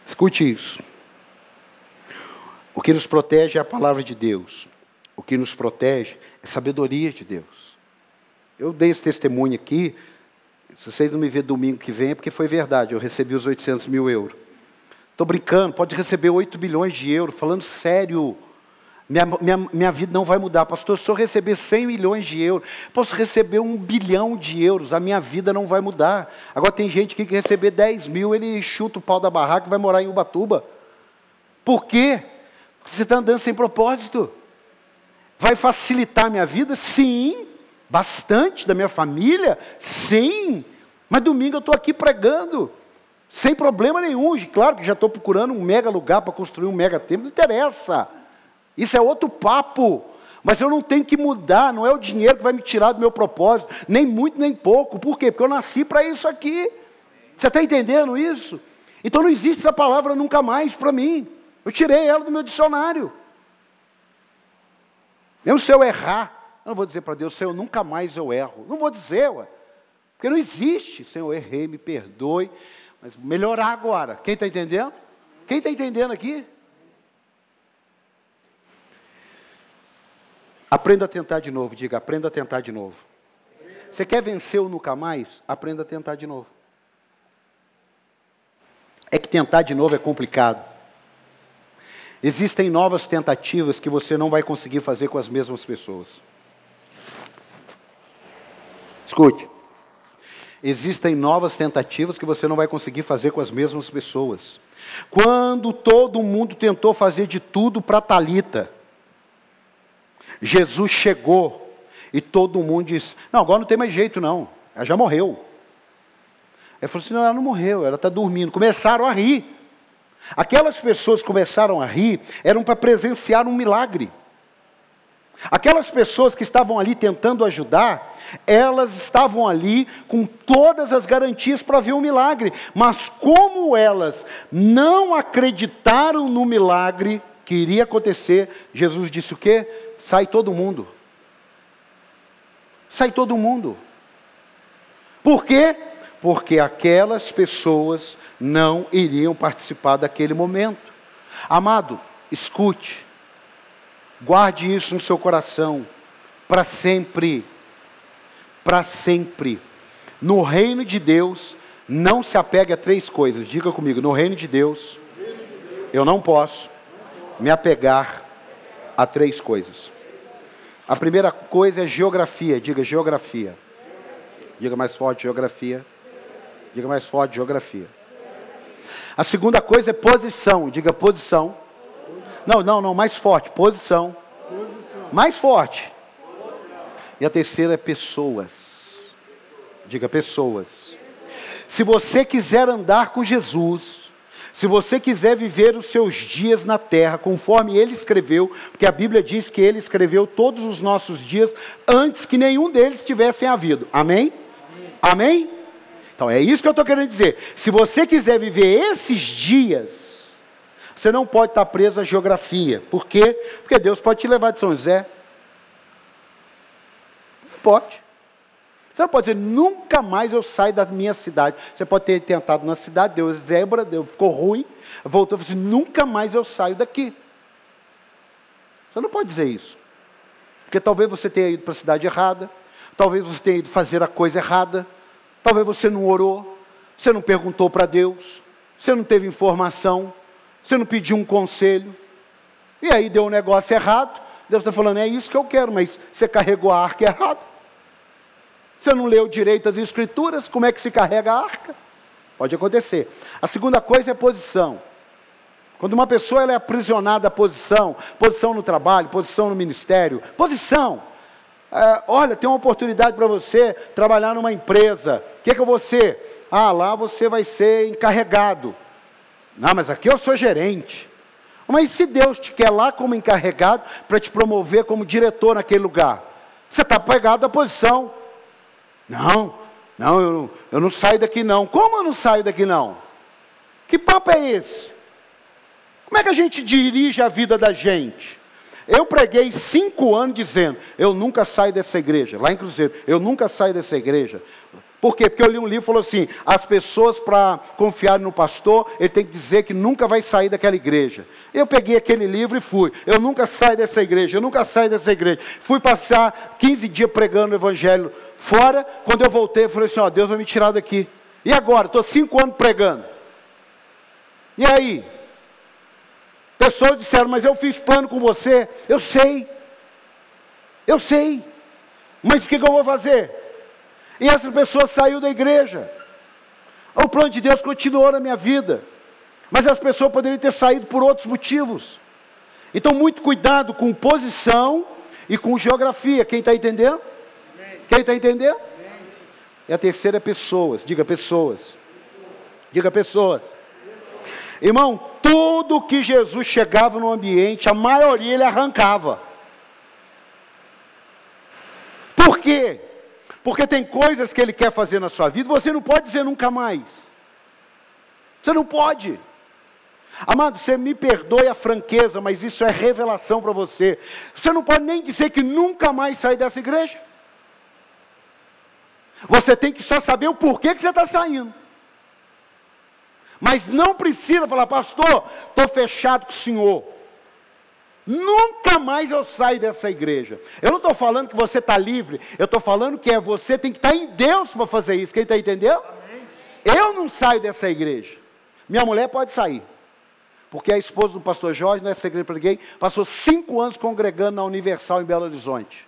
Escute isso. O que nos protege é a palavra de Deus. O que nos protege é a sabedoria de Deus. Eu dei esse testemunho aqui, se vocês não me ver domingo que vem, é porque foi verdade, eu recebi os 800 mil euros. Estou brincando, pode receber 8 bilhões de euros, falando sério. Minha, minha, minha vida não vai mudar. Pastor, se eu receber 100 milhões de euros, posso receber um bilhão de euros, a minha vida não vai mudar. Agora tem gente que receber 10 mil, ele chuta o pau da barraca e vai morar em Ubatuba. Por quê? Porque você está andando sem propósito. Vai facilitar a minha vida? Sim. Bastante da minha família? Sim. Mas domingo eu estou aqui pregando. Sem problema nenhum. Claro que já estou procurando um mega lugar para construir um mega templo. Não interessa. Isso é outro papo. Mas eu não tenho que mudar, não é o dinheiro que vai me tirar do meu propósito, nem muito nem pouco. Por quê? Porque eu nasci para isso aqui. Você está entendendo isso? Então não existe essa palavra nunca mais para mim. Eu tirei ela do meu dicionário. Mesmo se eu errar, eu não vou dizer para Deus, Senhor, nunca mais eu erro. Não vou dizer, ué. Porque não existe, Senhor, errei, me perdoe. Mas melhorar agora. Quem está entendendo? Quem está entendendo aqui? Aprenda a tentar de novo. Diga, aprenda a tentar de novo. Você quer vencer o nunca mais? Aprenda a tentar de novo. É que tentar de novo é complicado. Existem novas tentativas que você não vai conseguir fazer com as mesmas pessoas. Escute. Existem novas tentativas que você não vai conseguir fazer com as mesmas pessoas. Quando todo mundo tentou fazer de tudo para Talita, Jesus chegou e todo mundo disse: Não, agora não tem mais jeito, não. Ela já morreu. Ele falou assim: Não, ela não morreu, ela está dormindo. Começaram a rir. Aquelas pessoas que começaram a rir eram para presenciar um milagre. Aquelas pessoas que estavam ali tentando ajudar, elas estavam ali com todas as garantias para ver o milagre, mas como elas não acreditaram no milagre que iria acontecer, Jesus disse o quê? Sai todo mundo. Sai todo mundo. Por quê? Porque aquelas pessoas não iriam participar daquele momento. Amado, escute. Guarde isso no seu coração, para sempre. Para sempre. No reino de Deus, não se apegue a três coisas. Diga comigo: no reino de Deus, eu não posso me apegar a três coisas. A primeira coisa é geografia. Diga geografia. Diga mais forte: geografia. Diga mais forte: geografia. A segunda coisa é posição. Diga posição. Não, não, não, mais forte. Posição. Posição. Mais forte. E a terceira é pessoas. Diga pessoas. Se você quiser andar com Jesus, se você quiser viver os seus dias na terra, conforme ele escreveu, porque a Bíblia diz que ele escreveu todos os nossos dias antes que nenhum deles tivessem havido. Amém? Amém? Amém? Então é isso que eu estou querendo dizer. Se você quiser viver esses dias, você não pode estar preso à geografia. Por quê? Porque Deus pode te levar de São José. Pode. Você não pode dizer, nunca mais eu saio da minha cidade. Você pode ter tentado na cidade, deu zebra, deu, ficou ruim, voltou e falou assim, nunca mais eu saio daqui. Você não pode dizer isso. Porque talvez você tenha ido para a cidade errada, talvez você tenha ido fazer a coisa errada, talvez você não orou, você não perguntou para Deus, você não teve informação, você não pediu um conselho, e aí deu um negócio errado, Deus está falando, é isso que eu quero, mas você carregou a arca errado. Você não leu direito as escrituras, como é que se carrega a arca? Pode acontecer. A segunda coisa é posição. Quando uma pessoa ela é aprisionada à posição, posição no trabalho, posição no ministério, posição. É, olha, tem uma oportunidade para você trabalhar numa empresa. O que, é que você? Ah, lá você vai ser encarregado. Não, mas aqui eu sou gerente. Mas se Deus te quer lá como encarregado para te promover como diretor naquele lugar, você está pegado à posição. Não, não eu, não, eu não saio daqui não. Como eu não saio daqui não? Que papo é esse? Como é que a gente dirige a vida da gente? Eu preguei cinco anos dizendo, eu nunca saio dessa igreja, lá em Cruzeiro, eu nunca saio dessa igreja. Por quê? Porque eu li um livro que falou assim: as pessoas, para confiarem no pastor, ele tem que dizer que nunca vai sair daquela igreja. Eu peguei aquele livro e fui. Eu nunca saio dessa igreja, eu nunca saio dessa igreja. Fui passar 15 dias pregando o evangelho fora. Quando eu voltei, eu falei assim: ó, Deus vai me tirar daqui. E agora? Estou cinco anos pregando. E aí? Pessoas disseram, mas eu fiz plano com você. Eu sei. Eu sei. Mas o que, que eu vou fazer? E essa pessoa saiu da igreja. O plano de Deus continuou na minha vida. Mas as pessoas poderiam ter saído por outros motivos. Então, muito cuidado com posição e com geografia. Quem está entendendo? Amém. Quem está entendendo? Amém. E a terceira é pessoas. Diga pessoas. Diga pessoas. Irmão, tudo que Jesus chegava no ambiente, a maioria ele arrancava. Por quê? Porque tem coisas que Ele quer fazer na sua vida, você não pode dizer nunca mais. Você não pode. Amado, você me perdoe a franqueza, mas isso é revelação para você. Você não pode nem dizer que nunca mais sair dessa igreja. Você tem que só saber o porquê que você está saindo. Mas não precisa falar, pastor, estou fechado com o senhor. Nunca mais eu saio dessa igreja. Eu não estou falando que você está livre, eu estou falando que é você tem que estar tá em Deus para fazer isso. Quem está entendendo? Eu não saio dessa igreja. Minha mulher pode sair. Porque a esposa do pastor Jorge, não é segredo para ninguém, passou cinco anos congregando na Universal em Belo Horizonte.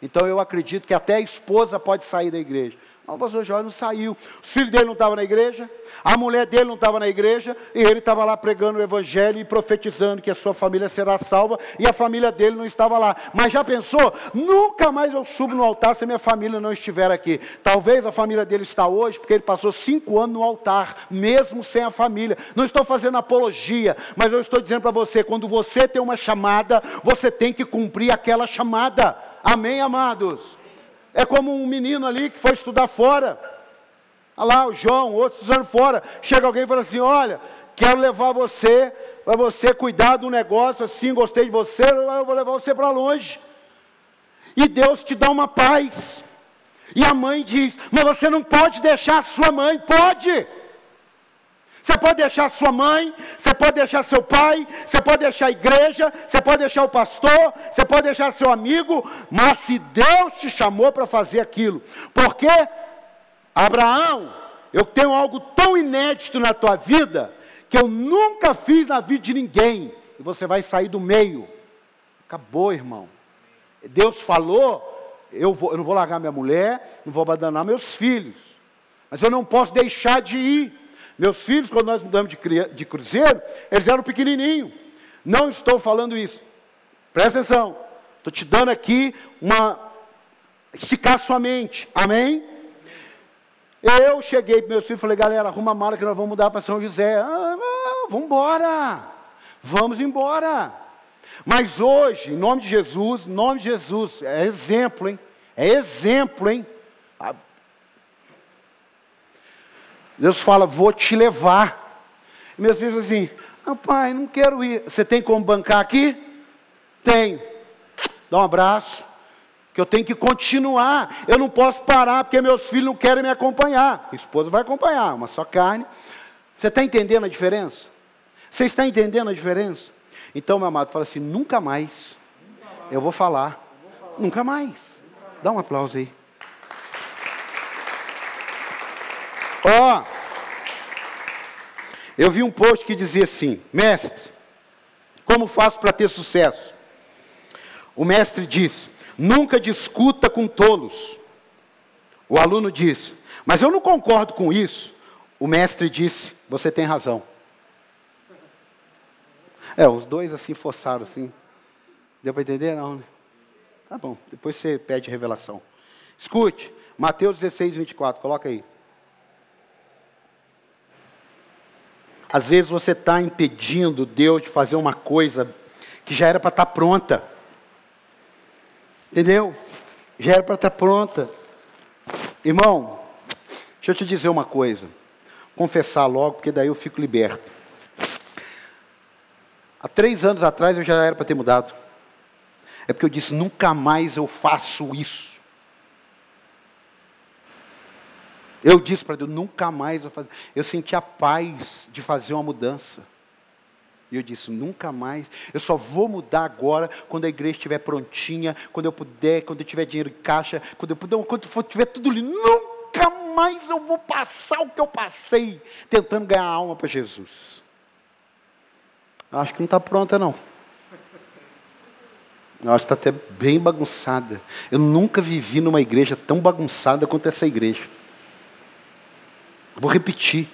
Então eu acredito que até a esposa pode sair da igreja. Mas o pastor Jorge não saiu. Os filhos dele não estavam na igreja, a mulher dele não estava na igreja, e ele estava lá pregando o evangelho e profetizando que a sua família será salva, e a família dele não estava lá. Mas já pensou? Nunca mais eu subo no altar se a minha família não estiver aqui. Talvez a família dele está hoje, porque ele passou cinco anos no altar, mesmo sem a família. Não estou fazendo apologia, mas eu estou dizendo para você: quando você tem uma chamada, você tem que cumprir aquela chamada. Amém, amados? É como um menino ali que foi estudar fora. Olha lá, o João, outro estudando fora. Chega alguém e fala assim: Olha, quero levar você para você cuidar do negócio assim, gostei de você, eu vou levar você para longe. E Deus te dá uma paz. E a mãe diz: Mas você não pode deixar a sua mãe. Pode. Você pode deixar sua mãe, você pode deixar seu pai, você pode deixar a igreja, você pode deixar o pastor, você pode deixar seu amigo, mas se Deus te chamou para fazer aquilo, porque Abraão, eu tenho algo tão inédito na tua vida que eu nunca fiz na vida de ninguém, e você vai sair do meio. Acabou, irmão. Deus falou, eu, vou, eu não vou largar minha mulher, não vou abandonar meus filhos, mas eu não posso deixar de ir. Meus filhos, quando nós mudamos de, cruzeiro, eles eram pequenininhos. Não estou falando isso. Presta atenção. Estou te dando aqui uma, esticar sua mente. Amém? Eu cheguei para meus filhos e falei, galera, arruma a mala que nós vamos mudar para São José. Ah, ah, vamos embora. Vamos embora. Mas hoje, em nome de Jesus, em nome de Jesus, é exemplo, hein? É exemplo, hein? Deus fala, vou te levar. E meus filhos assim, ah, pai, não quero ir. Você tem como bancar aqui? Tem. Dá um abraço. Que eu tenho que continuar. Eu não posso parar porque meus filhos não querem me acompanhar. A esposa vai acompanhar, uma só carne. Você está entendendo a diferença? Você está entendendo a diferença? Então, meu amado, fala assim: nunca mais eu vou falar. Nunca mais. Dá um aplauso aí. Ó, oh, eu vi um post que dizia assim: Mestre, como faço para ter sucesso? O mestre diz: Nunca discuta com tolos. O aluno diz: Mas eu não concordo com isso. O mestre disse: Você tem razão. É, os dois assim forçaram assim. Deu para entender? Não, né? Tá bom, depois você pede revelação. Escute, Mateus 16, 24, coloca aí. Às vezes você está impedindo Deus de fazer uma coisa que já era para estar tá pronta. Entendeu? Já era para estar tá pronta. Irmão, deixa eu te dizer uma coisa. Confessar logo, porque daí eu fico liberto. Há três anos atrás eu já era para ter mudado. É porque eu disse: nunca mais eu faço isso. Eu disse para Deus: nunca mais eu fazer. Eu senti a paz de fazer uma mudança. E eu disse: nunca mais. Eu só vou mudar agora quando a igreja estiver prontinha, quando eu puder, quando eu tiver dinheiro em caixa, quando eu puder, quando for, tiver tudo ali. Nunca mais eu vou passar o que eu passei tentando ganhar alma para Jesus. Acho que não está pronta, não. Eu acho que está até bem bagunçada. Eu nunca vivi numa igreja tão bagunçada quanto essa igreja. Vou repetir.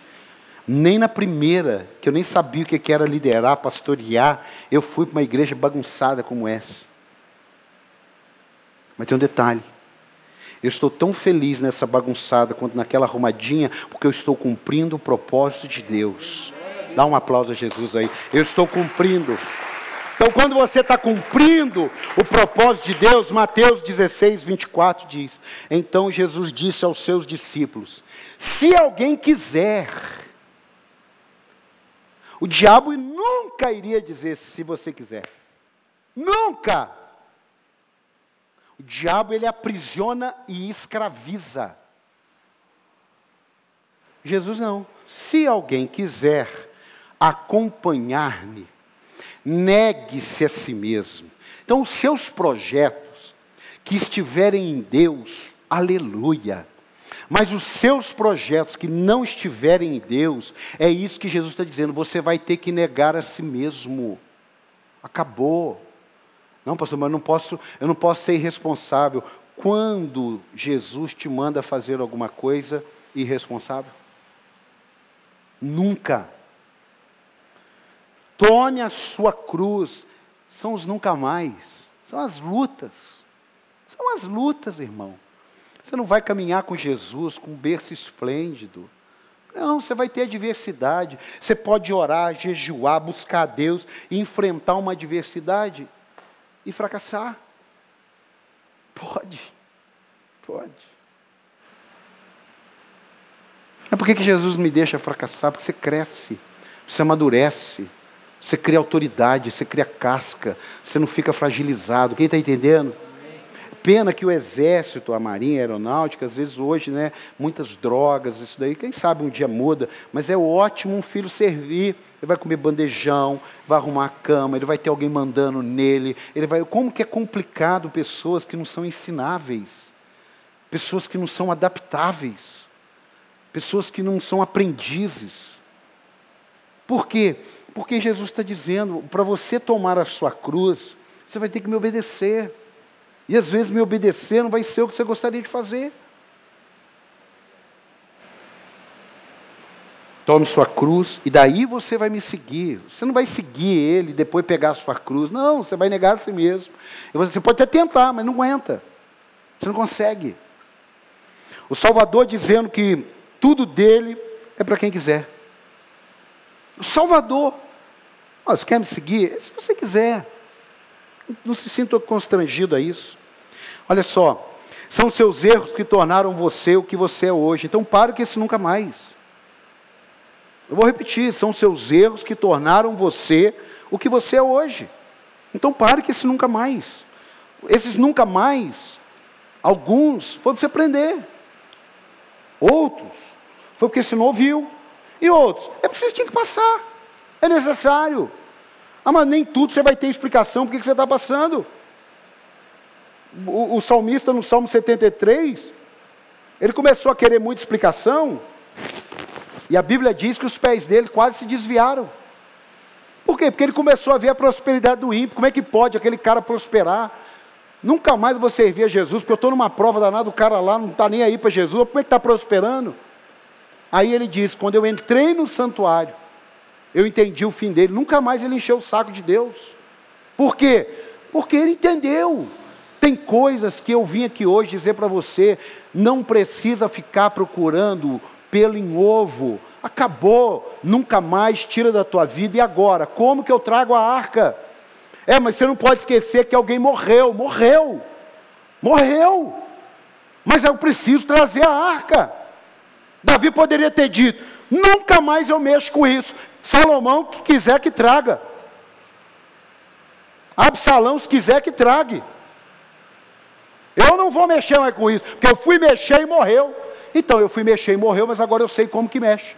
Nem na primeira, que eu nem sabia o que era liderar, pastorear, eu fui para uma igreja bagunçada como essa. Mas tem um detalhe. Eu estou tão feliz nessa bagunçada quanto naquela arrumadinha, porque eu estou cumprindo o propósito de Deus. Dá um aplauso a Jesus aí. Eu estou cumprindo. Então, quando você está cumprindo o propósito de Deus, Mateus 16, 24 diz: Então Jesus disse aos seus discípulos: Se alguém quiser, o diabo nunca iria dizer se você quiser. Nunca! O diabo ele aprisiona e escraviza. Jesus não. Se alguém quiser acompanhar-me, negue-se a si mesmo. Então, os seus projetos que estiverem em Deus, aleluia. Mas os seus projetos que não estiverem em Deus, é isso que Jesus está dizendo, você vai ter que negar a si mesmo. Acabou. Não, pastor, mas eu não posso, eu não posso ser irresponsável. Quando Jesus te manda fazer alguma coisa irresponsável? Nunca. Tome a sua cruz. São os nunca mais. São as lutas. São as lutas, irmão. Você não vai caminhar com Jesus com um berço esplêndido. Não, você vai ter adversidade. Você pode orar, jejuar, buscar a Deus enfrentar uma adversidade e fracassar. Pode. Pode. É por que Jesus me deixa fracassar? Porque você cresce, você amadurece. Você cria autoridade, você cria casca, você não fica fragilizado. Quem está entendendo? Pena que o exército, a marinha, a aeronáutica, às vezes hoje, né, muitas drogas, isso daí, quem sabe um dia muda, mas é ótimo um filho servir. Ele vai comer bandejão, vai arrumar a cama, ele vai ter alguém mandando nele. Ele vai, como que é complicado pessoas que não são ensináveis, pessoas que não são adaptáveis, pessoas que não são aprendizes. Por quê? Porque Jesus está dizendo: para você tomar a sua cruz, você vai ter que me obedecer. E às vezes me obedecer não vai ser o que você gostaria de fazer. Tome sua cruz e daí você vai me seguir. Você não vai seguir ele e depois pegar a sua cruz. Não, você vai negar a si mesmo. Você pode até tentar, mas não aguenta. Você não consegue. O Salvador dizendo que tudo dele é para quem quiser. O Salvador. Oh, você quer me seguir? Se você quiser. Não se sinta constrangido a isso. Olha só, são seus erros que tornaram você o que você é hoje. Então pare com esse nunca mais. Eu vou repetir, são seus erros que tornaram você o que você é hoje. Então pare com esse nunca mais. Esses nunca mais, alguns, foi para você aprender. Outros, foi porque você não ouviu. E outros, é porque tinha que passar. É necessário. Ah, mas nem tudo você vai ter explicação porque que você está passando. O, o salmista no Salmo 73, ele começou a querer muita explicação, e a Bíblia diz que os pés dele quase se desviaram. Por quê? Porque ele começou a ver a prosperidade do ímpio. Como é que pode aquele cara prosperar? Nunca mais vou servir a Jesus, porque eu estou numa prova danada, o cara lá não está nem aí para Jesus, como é que está prosperando? Aí ele diz: quando eu entrei no santuário, eu entendi o fim dele, nunca mais ele encheu o saco de Deus. Por quê? Porque ele entendeu. Tem coisas que eu vim aqui hoje dizer para você, não precisa ficar procurando pelo em ovo. Acabou, nunca mais tira da tua vida. E agora? Como que eu trago a arca? É, mas você não pode esquecer que alguém morreu, morreu, morreu. Mas eu preciso trazer a arca. Davi poderia ter dito: nunca mais eu mexo com isso. Salomão, que quiser que traga. Absalão, se quiser que trague. Eu não vou mexer mais com isso, porque eu fui mexer e morreu. Então eu fui mexer e morreu, mas agora eu sei como que mexe.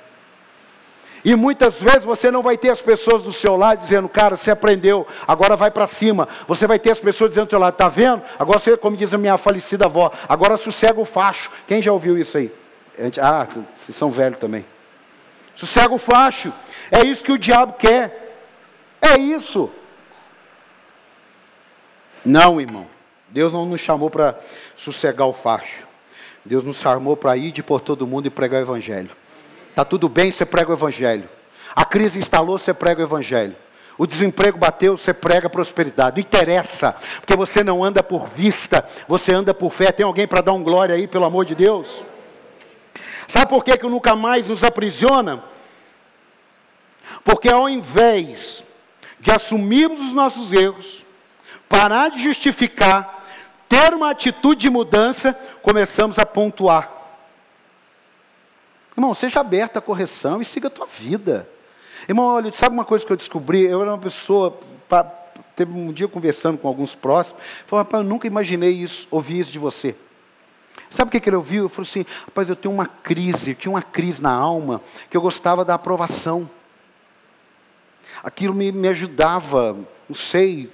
E muitas vezes você não vai ter as pessoas do seu lado dizendo, cara, você aprendeu, agora vai para cima. Você vai ter as pessoas dizendo do seu lado, está vendo? Agora você, como diz a minha falecida avó, agora sossega o facho. Quem já ouviu isso aí? Ah, vocês são velhos também. Sossega o facho. É isso que o diabo quer. É isso. Não, irmão. Deus não nos chamou para sossegar o facho. Deus nos chamou para ir de por todo mundo e pregar o evangelho. Está tudo bem, você prega o Evangelho. A crise instalou, você prega o Evangelho. O desemprego bateu, você prega prosperidade. Não interessa, porque você não anda por vista, você anda por fé. Tem alguém para dar um glória aí, pelo amor de Deus? Sabe por que, que nunca mais nos aprisiona? Porque ao invés de assumirmos os nossos erros, parar de justificar, ter uma atitude de mudança, começamos a pontuar. Irmão, seja aberto à correção e siga a tua vida. Irmão, olha, sabe uma coisa que eu descobri? Eu era uma pessoa, teve um dia conversando com alguns próximos, falou, rapaz, eu nunca imaginei isso, ouvir isso de você. Sabe o que, que ele ouviu? Eu falei assim, rapaz, eu tenho uma crise, eu tinha uma crise na alma, que eu gostava da aprovação. Aquilo me, me ajudava, não sei o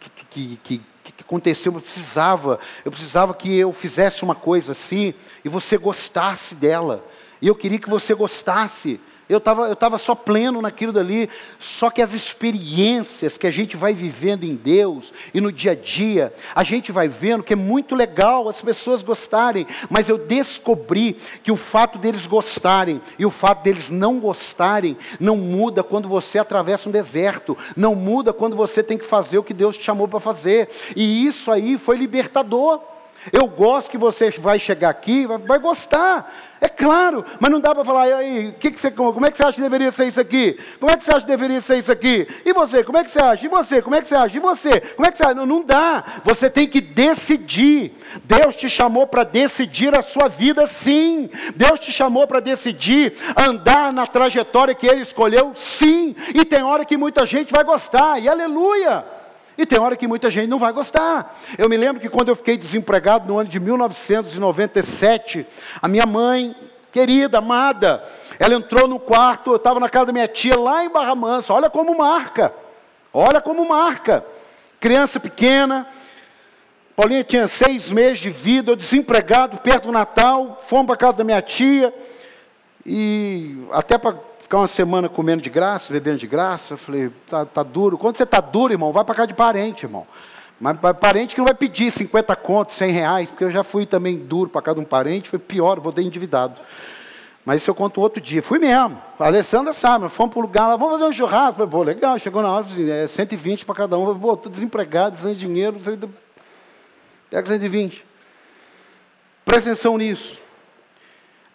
que, que, que, que aconteceu, eu precisava, eu precisava que eu fizesse uma coisa assim, e você gostasse dela. E eu queria que você gostasse. Eu estava eu tava só pleno naquilo dali. Só que as experiências que a gente vai vivendo em Deus e no dia a dia, a gente vai vendo que é muito legal as pessoas gostarem. Mas eu descobri que o fato deles gostarem e o fato deles não gostarem não muda quando você atravessa um deserto. Não muda quando você tem que fazer o que Deus te chamou para fazer. E isso aí foi libertador. Eu gosto que você vai chegar aqui, vai, gostar. É claro, mas não dá para falar, aí, que que você, como é que você acha que deveria ser isso aqui? Como é que você acha que deveria ser isso aqui? E você, como é que você acha? E você, como é que você acha? E você, como é que você acha? Não, não dá. Você tem que decidir. Deus te chamou para decidir a sua vida, sim. Deus te chamou para decidir andar na trajetória que Ele escolheu, sim. E tem hora que muita gente vai gostar, e aleluia. E tem hora que muita gente não vai gostar. Eu me lembro que quando eu fiquei desempregado no ano de 1997, a minha mãe, querida, amada, ela entrou no quarto, eu estava na casa da minha tia lá em Barra Mansa. Olha como marca. Olha como marca. Criança pequena. Paulinha tinha seis meses de vida, eu desempregado, perto do Natal, fomos para casa da minha tia. E até para ficar uma semana comendo de graça, bebendo de graça. Eu falei, tá, tá duro. Quando você está duro, irmão, vai para cá de parente, irmão. Mas parente que não vai pedir 50 contos, 100 reais, porque eu já fui também duro para cada um parente, foi pior, vou ter endividado. Mas isso eu conto outro dia. Fui mesmo. A Alessandra sabe, fomos para o lugar lá, vamos fazer um churrasco. Falei, pô, legal, chegou na hora, assim, é 120 para cada um. Falei, pô, estou desempregado, sem dinheiro, sem... pega 120. Presta atenção nisso.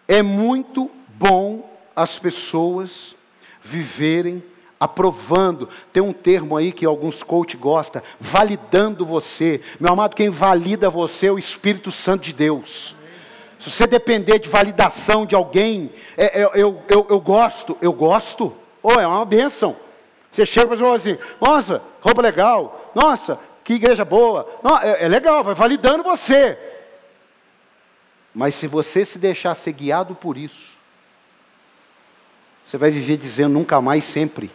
É muito bom as pessoas viverem aprovando. Tem um termo aí que alguns coach gostam, validando você. Meu amado, quem valida você é o Espírito Santo de Deus. Se você depender de validação de alguém, é, é, eu, eu, eu gosto, eu gosto, ou oh, é uma bênção. Você chega e fala assim, nossa, roupa legal, nossa, que igreja boa, não, é, é legal, vai validando você. Mas se você se deixar ser guiado por isso, você vai viver dizendo nunca mais, sempre.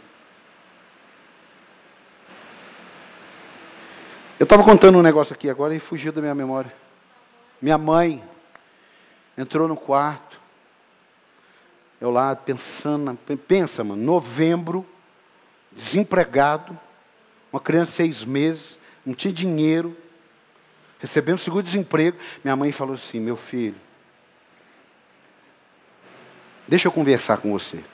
Eu estava contando um negócio aqui agora e fugiu da minha memória. Minha mãe entrou no quarto. Eu lá pensando, pensa, mano, novembro, desempregado, uma criança de seis meses, não tinha dinheiro, recebendo seguro-desemprego. Minha mãe falou assim: meu filho, deixa eu conversar com você,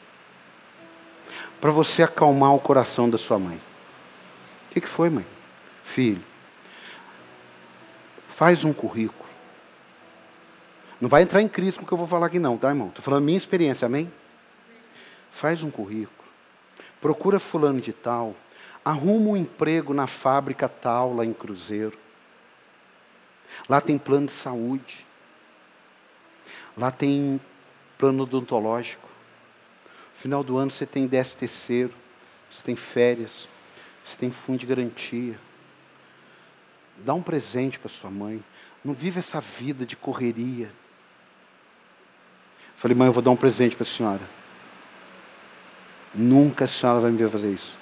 para você acalmar o coração da sua mãe. O que, que foi, mãe? Filho, faz um currículo. Não vai entrar em crise com o que eu vou falar aqui, não, tá, irmão? Estou falando minha experiência, amém? Faz um currículo. Procura fulano de tal Arruma um emprego na fábrica tal, lá em Cruzeiro. Lá tem plano de saúde. Lá tem plano odontológico. Final do ano você tem décimo terceiro. Você tem férias. Você tem fundo de garantia. Dá um presente para sua mãe. Não vive essa vida de correria. Falei, mãe, eu vou dar um presente para a senhora. Nunca a senhora vai me ver fazer isso.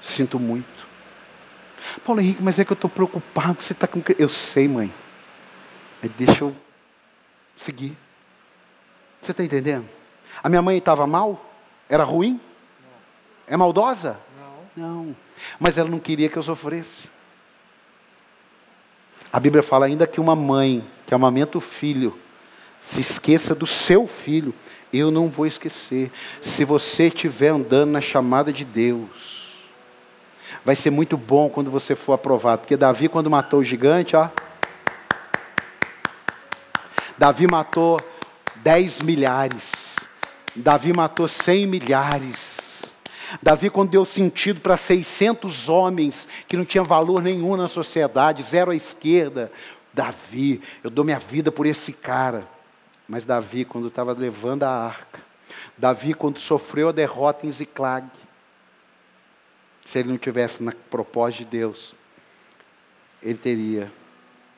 Sinto muito. Paulo Henrique, mas é que eu estou preocupado, você está com. Eu sei, mãe. Mas deixa eu seguir. Você está entendendo? A minha mãe estava mal? Era ruim? Não. É maldosa? Não. Não. Mas ela não queria que eu sofresse. A Bíblia fala ainda que uma mãe que amamenta o filho se esqueça do seu filho. Eu não vou esquecer. Se você estiver andando na chamada de Deus, vai ser muito bom quando você for aprovado. Porque Davi, quando matou o gigante, ó. Davi matou 10 milhares. Davi matou 100 milhares. Davi, quando deu sentido para 600 homens que não tinham valor nenhum na sociedade, zero à esquerda. Davi, eu dou minha vida por esse cara. Mas Davi, quando estava levando a arca, Davi, quando sofreu a derrota em Ziclag, se ele não tivesse na propósito de Deus, ele teria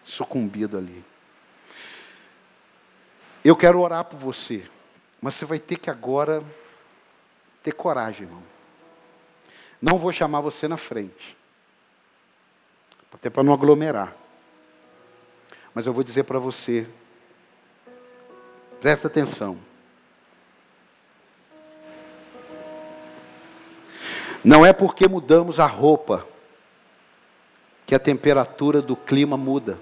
sucumbido ali. Eu quero orar por você, mas você vai ter que agora ter coragem, irmão. Não vou chamar você na frente, até para não aglomerar. Mas eu vou dizer para você, presta atenção. Não é porque mudamos a roupa que a temperatura do clima muda.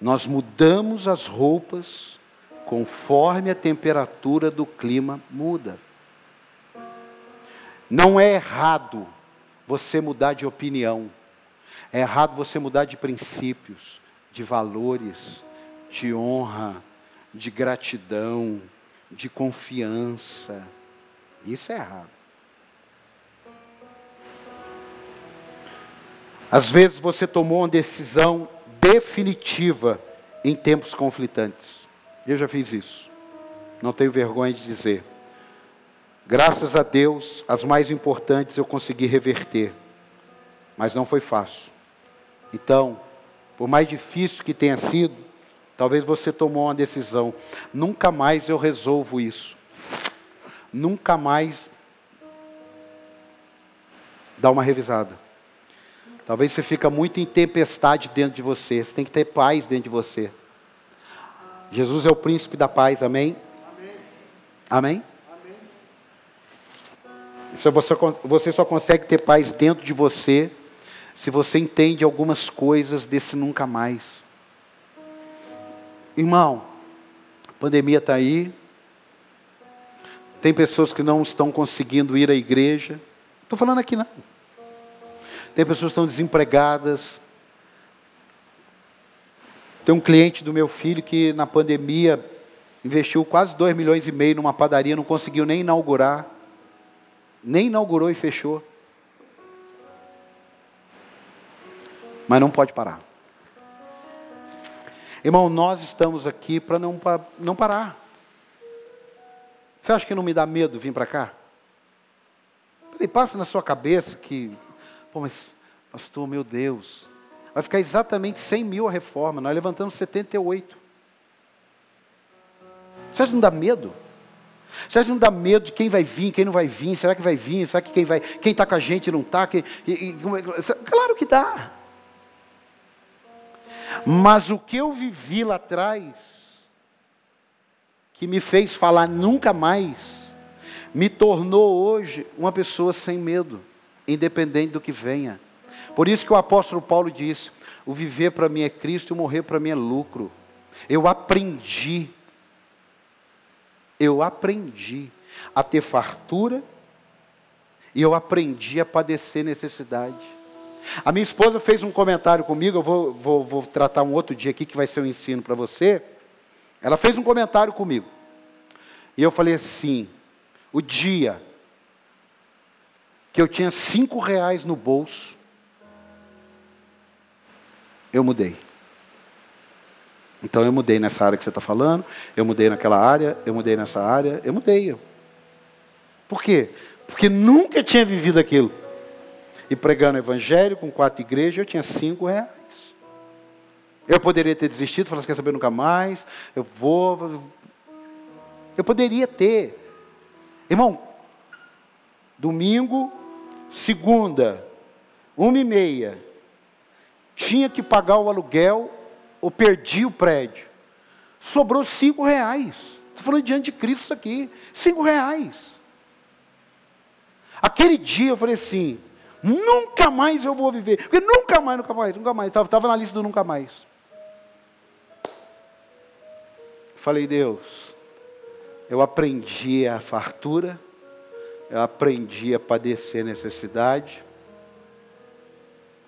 Nós mudamos as roupas conforme a temperatura do clima muda. Não é errado você mudar de opinião. É errado você mudar de princípios, de valores, de honra, de gratidão, de confiança. Isso é errado. Às vezes você tomou uma decisão definitiva em tempos conflitantes. Eu já fiz isso. Não tenho vergonha de dizer. Graças a Deus, as mais importantes eu consegui reverter. Mas não foi fácil. Então, por mais difícil que tenha sido, talvez você tomou uma decisão. Nunca mais eu resolvo isso. Nunca mais dá uma revisada. Talvez você fica muito em tempestade dentro de você. Você tem que ter paz dentro de você. Jesus é o príncipe da paz, amém? Amém? amém? amém. Você, você só consegue ter paz dentro de você se você entende algumas coisas desse nunca mais. Irmão, a pandemia está aí. Tem pessoas que não estão conseguindo ir à igreja. Estou falando aqui não. Tem pessoas que estão desempregadas. Tem um cliente do meu filho que na pandemia investiu quase 2 milhões e meio numa padaria, não conseguiu nem inaugurar. Nem inaugurou e fechou. Mas não pode parar. Irmão, nós estamos aqui para não, não parar. Você acha que não me dá medo vir para cá? Peraí, passa na sua cabeça que, pô, mas, pastor, meu Deus, vai ficar exatamente 100 mil a reforma, nós levantamos 78. Você não dá medo? Você não dá medo de quem vai vir, quem não vai vir? Será que vai vir? Será que quem vai, quem está com a gente não está? Quem, é claro que dá. Mas o que eu vivi lá atrás, que me fez falar nunca mais, me tornou hoje uma pessoa sem medo, independente do que venha. Por isso que o apóstolo Paulo disse: o viver para mim é Cristo e o morrer para mim é lucro. Eu aprendi eu aprendi a ter fartura e eu aprendi a padecer necessidade. A minha esposa fez um comentário comigo, eu vou, vou, vou tratar um outro dia aqui que vai ser um ensino para você. Ela fez um comentário comigo. E eu falei assim: o dia que eu tinha cinco reais no bolso, eu mudei. Então eu mudei nessa área que você está falando, eu mudei naquela área, eu mudei nessa área, eu mudei. Por quê? Porque nunca tinha vivido aquilo. E pregando evangelho com quatro igrejas, eu tinha cinco reais. Eu poderia ter desistido, falar, quer saber nunca mais, eu vou. Eu poderia ter. Irmão, domingo, segunda, uma e meia, tinha que pagar o aluguel ou perdi o prédio. Sobrou cinco reais. Estou falando diante de Cristo isso aqui. Cinco reais. Aquele dia eu falei assim, nunca mais eu vou viver. Porque nunca mais, nunca mais, nunca mais. Estava na lista do nunca mais. Falei, Deus, eu aprendi a fartura, eu aprendi a padecer necessidade,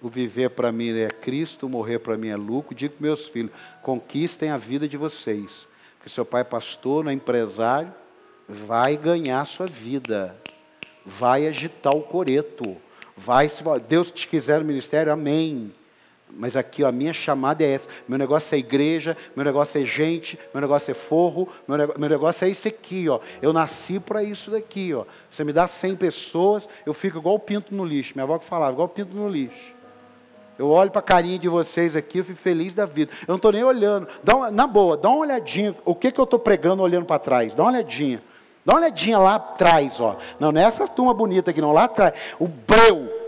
o viver para mim é Cristo, o morrer para mim é lucro. Digo para meus filhos: conquistem a vida de vocês. Porque seu pai é pastor, não é empresário, vai ganhar sua vida. Vai agitar o coreto. Vai, se Deus te quiser no ministério, amém. Mas aqui ó, a minha chamada é essa. Meu negócio é igreja, meu negócio é gente, meu negócio é forro, meu, negócio, meu negócio é isso aqui. Ó. Eu nasci para isso daqui. Ó. Você me dá 100 pessoas, eu fico igual o pinto no lixo. Minha avó que falava, igual o pinto no lixo. Eu olho para a carinha de vocês aqui, eu fico feliz da vida. Eu não estou nem olhando. Dá uma, na boa, dá uma olhadinha. O que, que eu estou pregando olhando para trás? Dá uma olhadinha. Dá uma olhadinha lá atrás, ó. Não, não é essa turma bonita aqui, não. Lá atrás. O breu.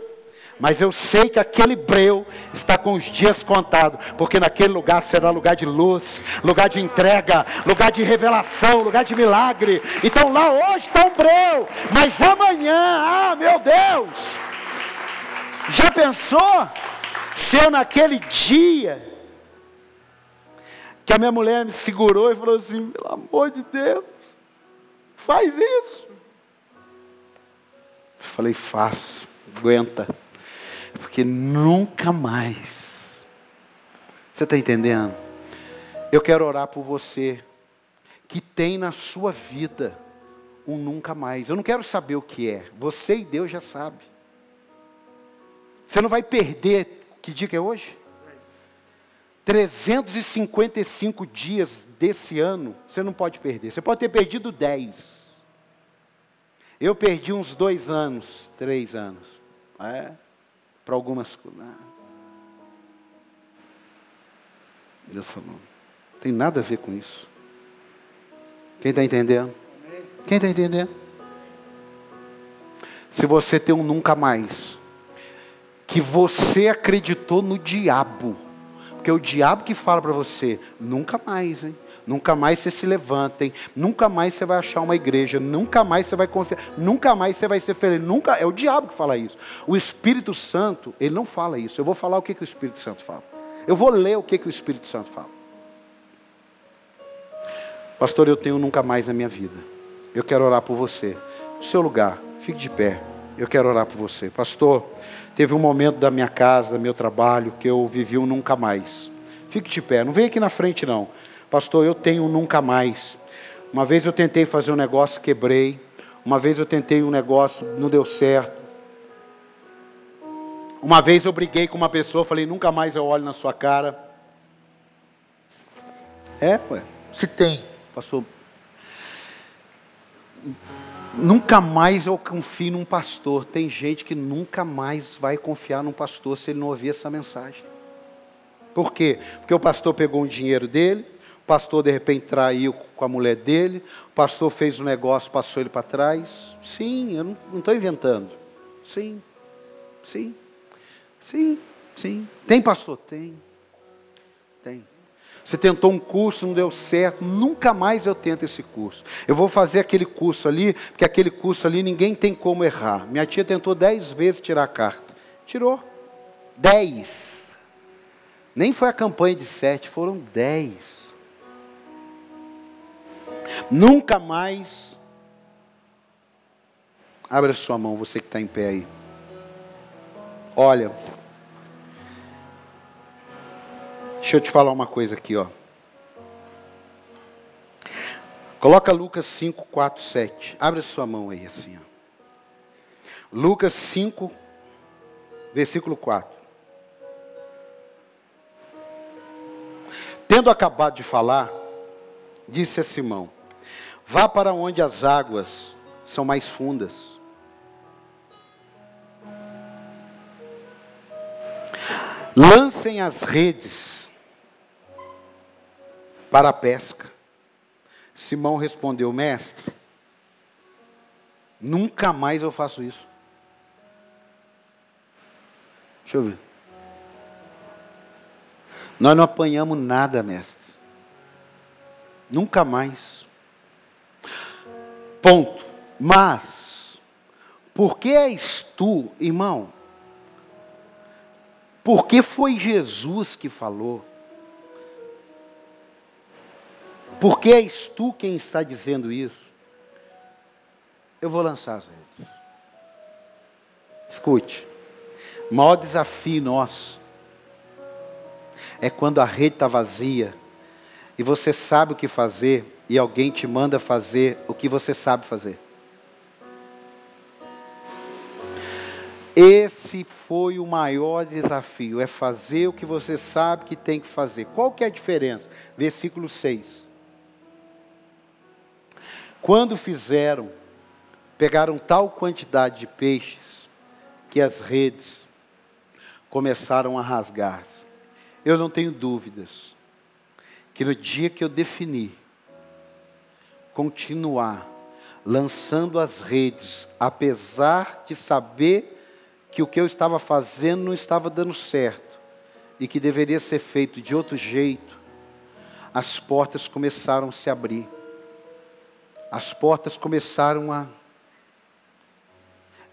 Mas eu sei que aquele breu está com os dias contados, porque naquele lugar será lugar de luz, lugar de entrega, lugar de revelação, lugar de milagre. Então lá hoje está um breu, mas amanhã, ah, meu Deus! Já pensou? Se eu naquele dia que a minha mulher me segurou e falou assim, pelo amor de Deus, faz isso. Falei, faço, aguenta. Porque nunca mais. Você está entendendo? Eu quero orar por você que tem na sua vida um nunca mais. Eu não quero saber o que é. Você e Deus já sabe. Você não vai perder que dia que é hoje? 355 dias desse ano, você não pode perder. Você pode ter perdido 10. Eu perdi uns dois anos, três anos. É, para algumas coisas. Né? Deus falou. Tem nada a ver com isso. Quem está entendendo? Quem está entendendo? Se você tem um nunca mais, que você acreditou no diabo. Porque é o diabo que fala para você, nunca mais, hein? Nunca mais você se levanta, hein? Nunca mais você vai achar uma igreja, nunca mais você vai confiar, nunca mais você vai ser feliz, nunca, é o diabo que fala isso. O Espírito Santo, ele não fala isso. Eu vou falar o que, que o Espírito Santo fala. Eu vou ler o que, que o Espírito Santo fala. Pastor, eu tenho nunca mais na minha vida. Eu quero orar por você. No seu lugar, fique de pé. Eu quero orar por você. Pastor, Teve um momento da minha casa, do meu trabalho, que eu vivi um nunca mais. Fique de pé, não vem aqui na frente não. Pastor, eu tenho nunca mais. Uma vez eu tentei fazer um negócio, quebrei. Uma vez eu tentei um negócio, não deu certo. Uma vez eu briguei com uma pessoa, falei, nunca mais eu olho na sua cara. É, ué. Se tem. Pastor, nunca mais eu confio num pastor. Tem gente que nunca mais vai confiar num pastor se ele não ouvir essa mensagem. Por quê? Porque o pastor pegou um dinheiro dele, o pastor de repente traiu com a mulher dele, o pastor fez um negócio, passou ele para trás. Sim, eu não estou inventando. Sim, sim, sim, sim. Tem pastor? Tem. Tem. Você tentou um curso, não deu certo, nunca mais eu tento esse curso. Eu vou fazer aquele curso ali, porque aquele curso ali ninguém tem como errar. Minha tia tentou dez vezes tirar a carta. Tirou. Dez. Nem foi a campanha de sete, foram dez. Nunca mais. Abra sua mão, você que está em pé aí. Olha. Deixa eu te falar uma coisa aqui, ó. Coloca Lucas 5, 4, 7. Abre sua mão aí assim, ó. Lucas 5, versículo 4. Tendo acabado de falar, disse a Simão: Vá para onde as águas são mais fundas. Lancem as redes para a pesca. Simão respondeu: Mestre, nunca mais eu faço isso. Deixa eu ver. Nós não apanhamos nada, mestre. Nunca mais. Ponto. Mas, por que és tu, irmão? Porque foi Jesus que falou. Por que és tu quem está dizendo isso? Eu vou lançar as redes. Escute. O maior desafio nosso é quando a rede está vazia e você sabe o que fazer e alguém te manda fazer o que você sabe fazer. Esse foi o maior desafio, é fazer o que você sabe que tem que fazer. Qual que é a diferença? Versículo 6. Quando fizeram, pegaram tal quantidade de peixes que as redes começaram a rasgar-se. Eu não tenho dúvidas que no dia que eu defini continuar lançando as redes, apesar de saber que o que eu estava fazendo não estava dando certo e que deveria ser feito de outro jeito, as portas começaram a se abrir as portas começaram a.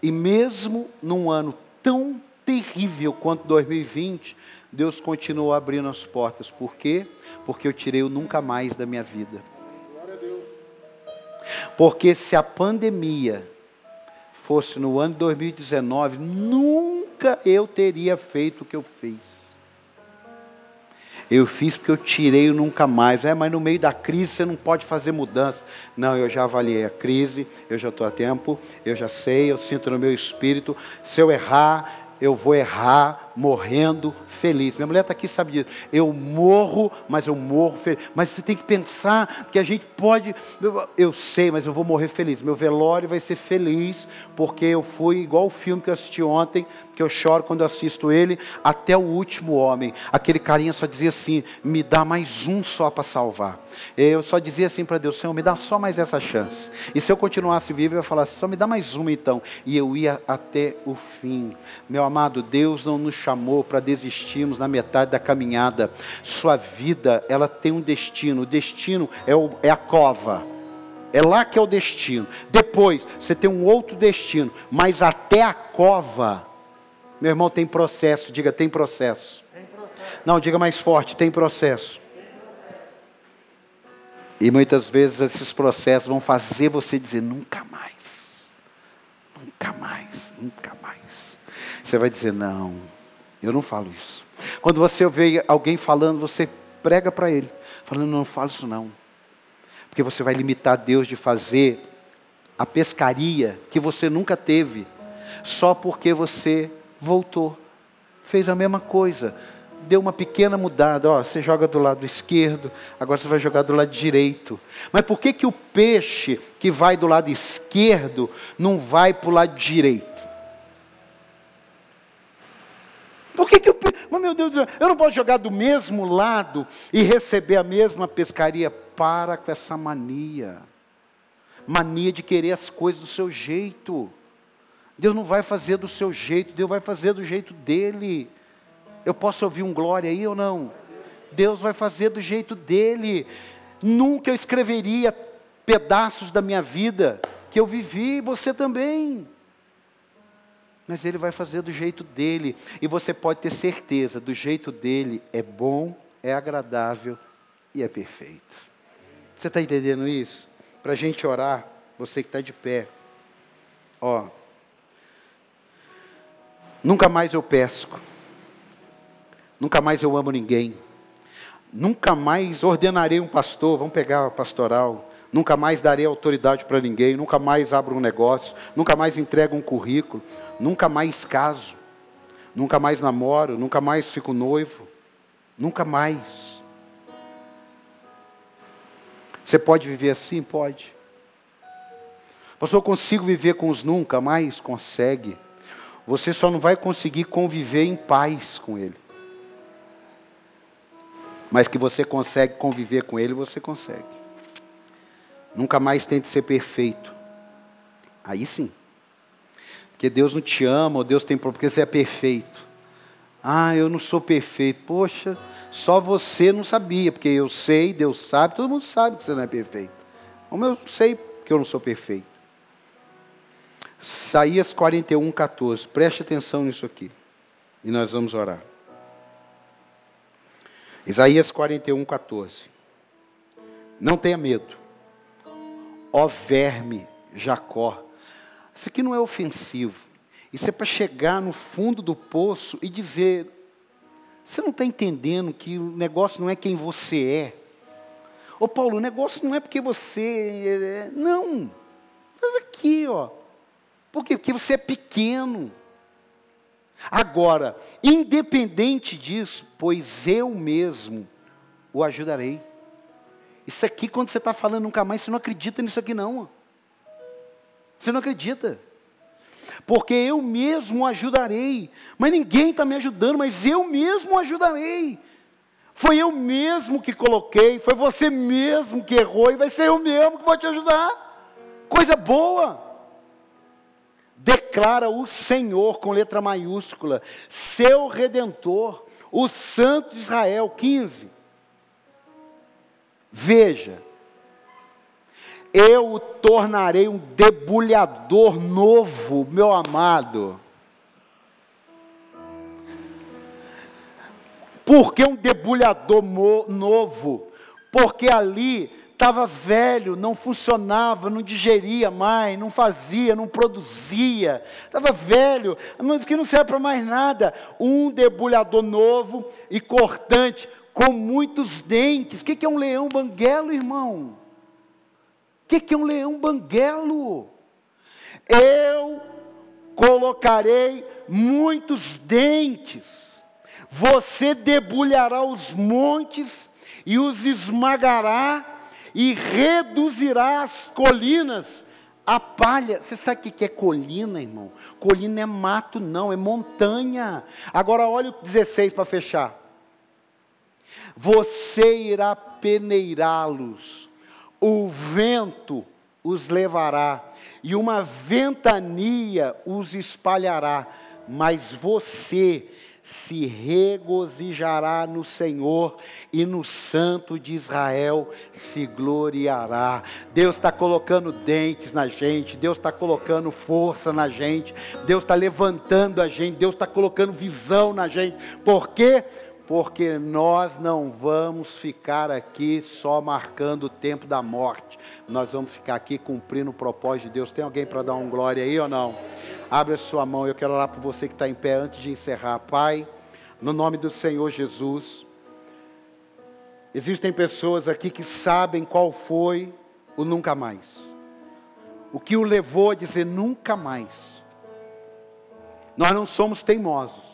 E mesmo num ano tão terrível quanto 2020, Deus continuou abrindo as portas. Por quê? Porque eu tirei o nunca mais da minha vida. Porque se a pandemia fosse no ano de 2019, nunca eu teria feito o que eu fiz. Eu fiz porque eu tirei o nunca mais. É, mas no meio da crise você não pode fazer mudança. Não, eu já avaliei a crise, eu já estou a tempo, eu já sei, eu sinto no meu espírito. Se eu errar, eu vou errar morrendo feliz. Minha mulher está aqui, sabe disso. Eu morro, mas eu morro feliz. Mas você tem que pensar que a gente pode. Eu sei, mas eu vou morrer feliz. Meu velório vai ser feliz, porque eu fui igual o filme que eu assisti ontem, que eu choro quando eu assisto ele, até o último homem. Aquele carinha só dizia assim: me dá mais um só para salvar. Eu só dizia assim para Deus: Senhor, me dá só mais essa chance. E se eu continuasse vivo, eu ia falar só me dá mais uma então. E eu ia até o fim. Meu amado, Deus não nos chamou para desistirmos na metade da caminhada. Sua vida, ela tem um destino. O destino é, o, é a cova. É lá que é o destino. Depois, você tem um outro destino. Mas até a cova meu irmão, tem processo. Diga, tem processo. Tem processo. Não, diga mais forte, tem processo. tem processo. E muitas vezes esses processos vão fazer você dizer nunca mais. Nunca mais, nunca mais. Você vai dizer, não, eu não falo isso. Quando você vê alguém falando, você prega para ele, falando: não, não fala isso não. Porque você vai limitar Deus de fazer a pescaria que você nunca teve, só porque você voltou. Fez a mesma coisa, deu uma pequena mudada. Ó, você joga do lado esquerdo, agora você vai jogar do lado direito. Mas por que, que o peixe que vai do lado esquerdo não vai para o lado direito? Por que, que meu Deus, eu não posso jogar do mesmo lado e receber a mesma pescaria? Para com essa mania. Mania de querer as coisas do seu jeito. Deus não vai fazer do seu jeito, Deus vai fazer do jeito dele. Eu posso ouvir um glória aí ou não? Deus vai fazer do jeito dele. Nunca eu escreveria pedaços da minha vida que eu vivi, você também mas ele vai fazer do jeito dele. E você pode ter certeza, do jeito dele é bom, é agradável e é perfeito. Você está entendendo isso? Para a gente orar, você que está de pé, ó. Nunca mais eu pesco, nunca mais eu amo ninguém, nunca mais ordenarei um pastor, vamos pegar a pastoral, nunca mais darei autoridade para ninguém, nunca mais abro um negócio, nunca mais entrego um currículo, nunca mais caso, nunca mais namoro, nunca mais fico noivo, nunca mais. Você pode viver assim? Pode. Pastor, eu consigo viver com os nunca mais? Consegue. Você só não vai conseguir conviver em paz com ele. Mas que você consegue conviver com ele, você consegue. Nunca mais tente ser perfeito. Aí sim. Porque Deus não te ama, ou Deus tem problema, porque você é perfeito. Ah, eu não sou perfeito. Poxa, só você não sabia, porque eu sei, Deus sabe, todo mundo sabe que você não é perfeito. Como eu sei que eu não sou perfeito. Isaías 41, 14. Preste atenção nisso aqui. E nós vamos orar. Isaías 41, 14. Não tenha medo ó verme Jacó. Isso aqui não é ofensivo. Isso é para chegar no fundo do poço e dizer: você não está entendendo que o negócio não é quem você é. Ô Paulo, o negócio não é porque você. É, não. Mas aqui, ó. Por quê? Porque você é pequeno. Agora, independente disso, pois eu mesmo o ajudarei. Isso aqui, quando você está falando nunca mais, você não acredita nisso aqui, não. Você não acredita. Porque eu mesmo ajudarei. Mas ninguém está me ajudando, mas eu mesmo ajudarei. Foi eu mesmo que coloquei, foi você mesmo que errou, e vai ser eu mesmo que vou te ajudar. Coisa boa. Declara o Senhor com letra maiúscula, seu redentor, o Santo de Israel. 15. Veja, eu o tornarei um debulhador novo, meu amado. Por que um debulhador novo? Porque ali estava velho, não funcionava, não digeria mais, não fazia, não produzia. Estava velho, que não serve para mais nada. Um debulhador novo e cortante com muitos dentes. O que é um leão banguelo, irmão? O que é um leão banguelo? Eu colocarei muitos dentes, você debulhará os montes e os esmagará e reduzirá as colinas a palha. Você sabe o que é colina, irmão? Colina é mato, não, é montanha. Agora olha o 16 para fechar você irá peneirá-los, o vento os levará, e uma ventania os espalhará, mas você se regozijará no Senhor e no Santo de Israel se gloriará. Deus está colocando dentes na gente, Deus está colocando força na gente, Deus está levantando a gente, Deus está colocando visão na gente. Por quê? Porque nós não vamos ficar aqui só marcando o tempo da morte, nós vamos ficar aqui cumprindo o propósito de Deus. Tem alguém para dar um glória aí ou não? Abre a sua mão, eu quero orar por você que está em pé antes de encerrar. Pai, no nome do Senhor Jesus. Existem pessoas aqui que sabem qual foi o nunca mais. O que o levou a dizer nunca mais. Nós não somos teimosos,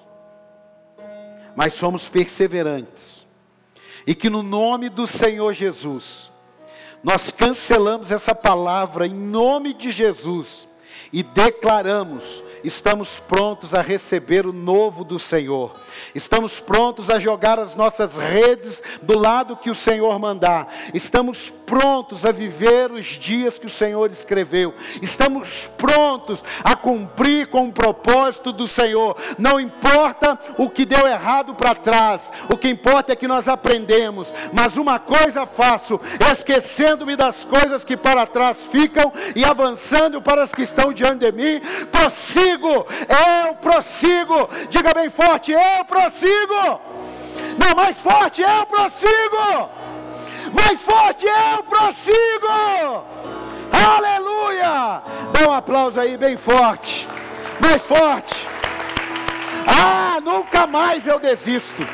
mas somos perseverantes. E que no nome do Senhor Jesus, nós cancelamos essa palavra em nome de Jesus e declaramos estamos prontos a receber o novo do Senhor, estamos prontos a jogar as nossas redes do lado que o Senhor mandar, estamos prontos a viver os dias que o Senhor escreveu, estamos prontos a cumprir com o propósito do Senhor, não importa o que deu errado para trás, o que importa é que nós aprendemos, mas uma coisa faço, esquecendo-me das coisas que para trás ficam e avançando para as que estão diante de mim, prossigo prossigo, eu prossigo. Diga bem forte, eu prossigo. Não, mais forte, eu prossigo. Mais forte, eu prossigo. Aleluia. Dá um aplauso aí bem forte. Mais forte. Ah, nunca mais eu desisto.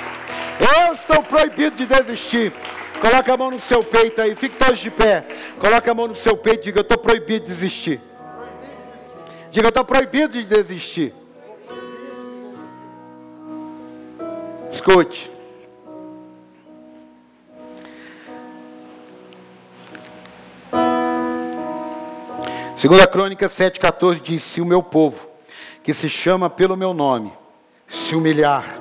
Eu estou proibido de desistir. Coloca a mão no seu peito aí, fique todos de pé. Coloca a mão no seu peito e diga: Eu estou proibido de desistir. Diga, estou proibido de desistir. Escute. Segunda Crônica 7,14 diz, se o meu povo, que se chama pelo meu nome, se humilhar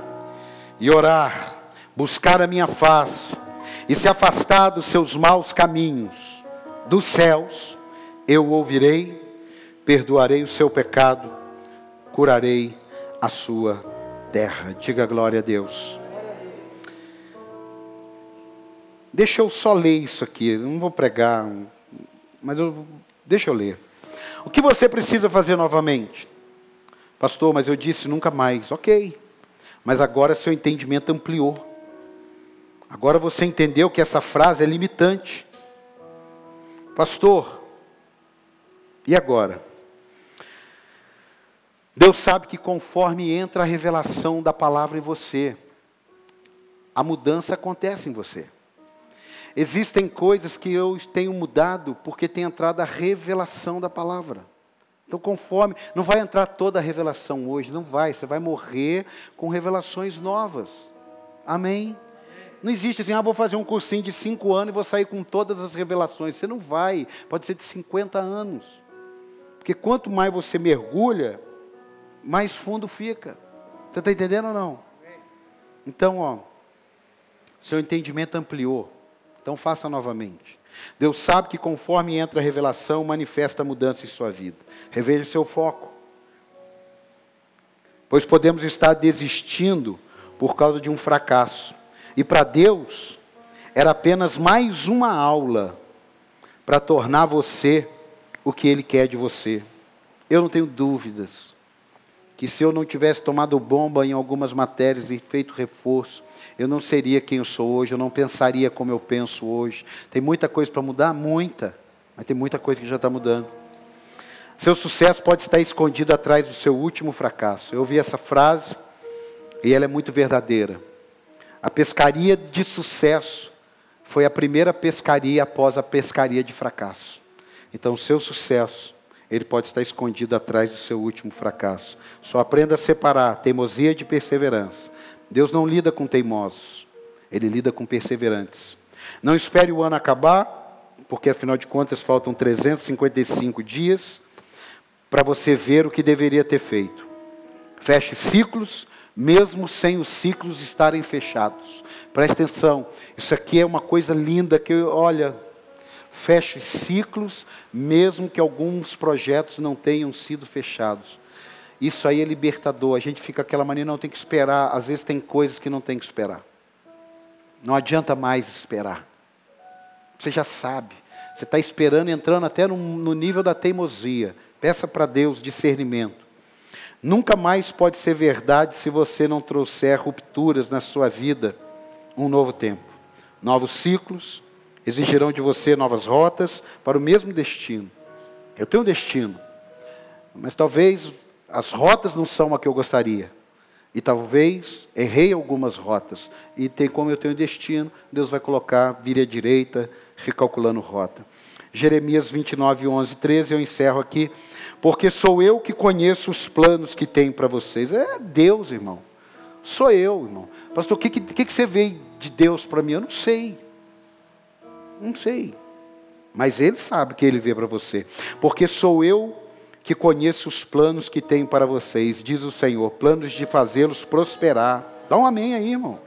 e orar, buscar a minha face e se afastar dos seus maus caminhos, dos céus, eu ouvirei perdoarei o seu pecado, curarei a sua terra. Diga glória a Deus. Deixa eu só ler isso aqui, não vou pregar, mas eu, deixa eu ler. O que você precisa fazer novamente? Pastor, mas eu disse nunca mais. Ok, mas agora seu entendimento ampliou. Agora você entendeu que essa frase é limitante. Pastor, e agora? Deus sabe que conforme entra a revelação da palavra em você, a mudança acontece em você. Existem coisas que eu tenho mudado porque tem entrado a revelação da palavra. Então, conforme, não vai entrar toda a revelação hoje, não vai, você vai morrer com revelações novas. Amém? Não existe assim, ah, vou fazer um cursinho de cinco anos e vou sair com todas as revelações. Você não vai, pode ser de 50 anos. Porque quanto mais você mergulha, mais fundo fica. Você está entendendo ou não? Então, ó, seu entendimento ampliou. Então faça novamente. Deus sabe que conforme entra a revelação, manifesta a mudança em sua vida. Reveja seu foco. Pois podemos estar desistindo por causa de um fracasso. E para Deus, era apenas mais uma aula para tornar você o que Ele quer de você. Eu não tenho dúvidas que se eu não tivesse tomado bomba em algumas matérias e feito reforço, eu não seria quem eu sou hoje, eu não pensaria como eu penso hoje. Tem muita coisa para mudar? Muita. Mas tem muita coisa que já está mudando. Seu sucesso pode estar escondido atrás do seu último fracasso. Eu ouvi essa frase e ela é muito verdadeira. A pescaria de sucesso foi a primeira pescaria após a pescaria de fracasso. Então, o seu sucesso ele pode estar escondido atrás do seu último fracasso. Só aprenda a separar teimosia de perseverança. Deus não lida com teimosos, ele lida com perseverantes. Não espere o ano acabar, porque afinal de contas faltam 355 dias para você ver o que deveria ter feito. Feche ciclos, mesmo sem os ciclos estarem fechados. Preste atenção, isso aqui é uma coisa linda que, olha, feche ciclos, mesmo que alguns projetos não tenham sido fechados. Isso aí é libertador. A gente fica aquela maneira, não tem que esperar. Às vezes tem coisas que não tem que esperar. Não adianta mais esperar. Você já sabe. Você está esperando, entrando até no, no nível da teimosia. Peça para Deus discernimento. Nunca mais pode ser verdade se você não trouxer rupturas na sua vida, um novo tempo. Novos ciclos, exigirão de você novas rotas para o mesmo destino. Eu tenho um destino, mas talvez as rotas não são a que eu gostaria. E talvez errei algumas rotas. E tem como eu tenho destino, Deus vai colocar, vire à direita, recalculando rota. Jeremias 29, 11, 13, eu encerro aqui. Porque sou eu que conheço os planos que tem para vocês. É Deus, irmão. Sou eu, irmão. Pastor, o que, que, que você vê de Deus para mim? Eu não sei. Não sei. Mas Ele sabe que Ele vê para você. Porque sou eu que conheço os planos que tenho para vocês, diz o Senhor, planos de fazê-los prosperar. Dá um amém aí, irmão.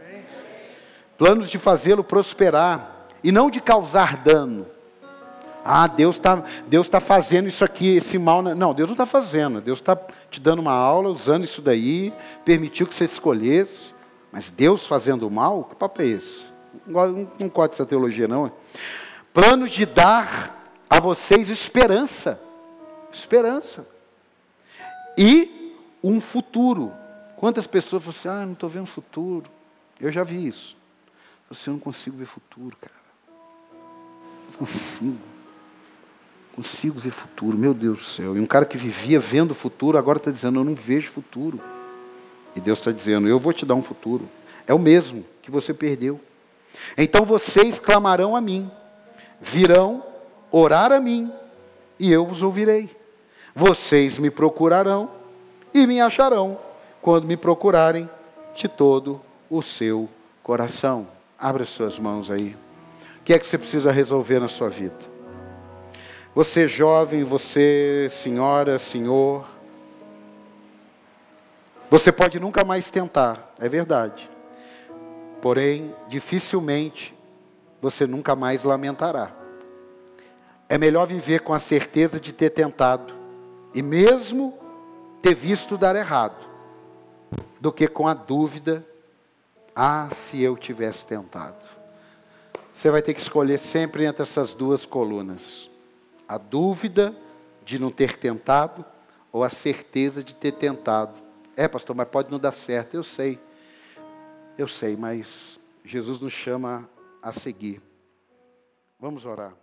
Planos de fazê-lo prosperar e não de causar dano. Ah, Deus está Deus tá fazendo isso aqui, esse mal. Não, Deus não está fazendo. Deus está te dando uma aula, usando isso daí, permitiu que você escolhesse. Mas Deus fazendo o mal, que papo é esse? Não, não essa teologia, não. Planos de dar a vocês esperança esperança. E um futuro. Quantas pessoas falam assim, ah, não estou vendo futuro. Eu já vi isso. Você não consigo ver futuro, cara. Não consigo. Consigo ver futuro, meu Deus do céu. E um cara que vivia vendo o futuro, agora está dizendo, eu não vejo futuro. E Deus está dizendo, eu vou te dar um futuro. É o mesmo que você perdeu. Então vocês clamarão a mim, virão orar a mim, e eu vos ouvirei. Vocês me procurarão e me acharão quando me procurarem de todo o seu coração. Abra suas mãos aí. O que é que você precisa resolver na sua vida? Você jovem, você senhora, senhor, você pode nunca mais tentar, é verdade. Porém, dificilmente você nunca mais lamentará. É melhor viver com a certeza de ter tentado e mesmo ter visto dar errado, do que com a dúvida, ah, se eu tivesse tentado. Você vai ter que escolher sempre entre essas duas colunas: a dúvida de não ter tentado ou a certeza de ter tentado. É, pastor, mas pode não dar certo. Eu sei, eu sei, mas Jesus nos chama a seguir. Vamos orar.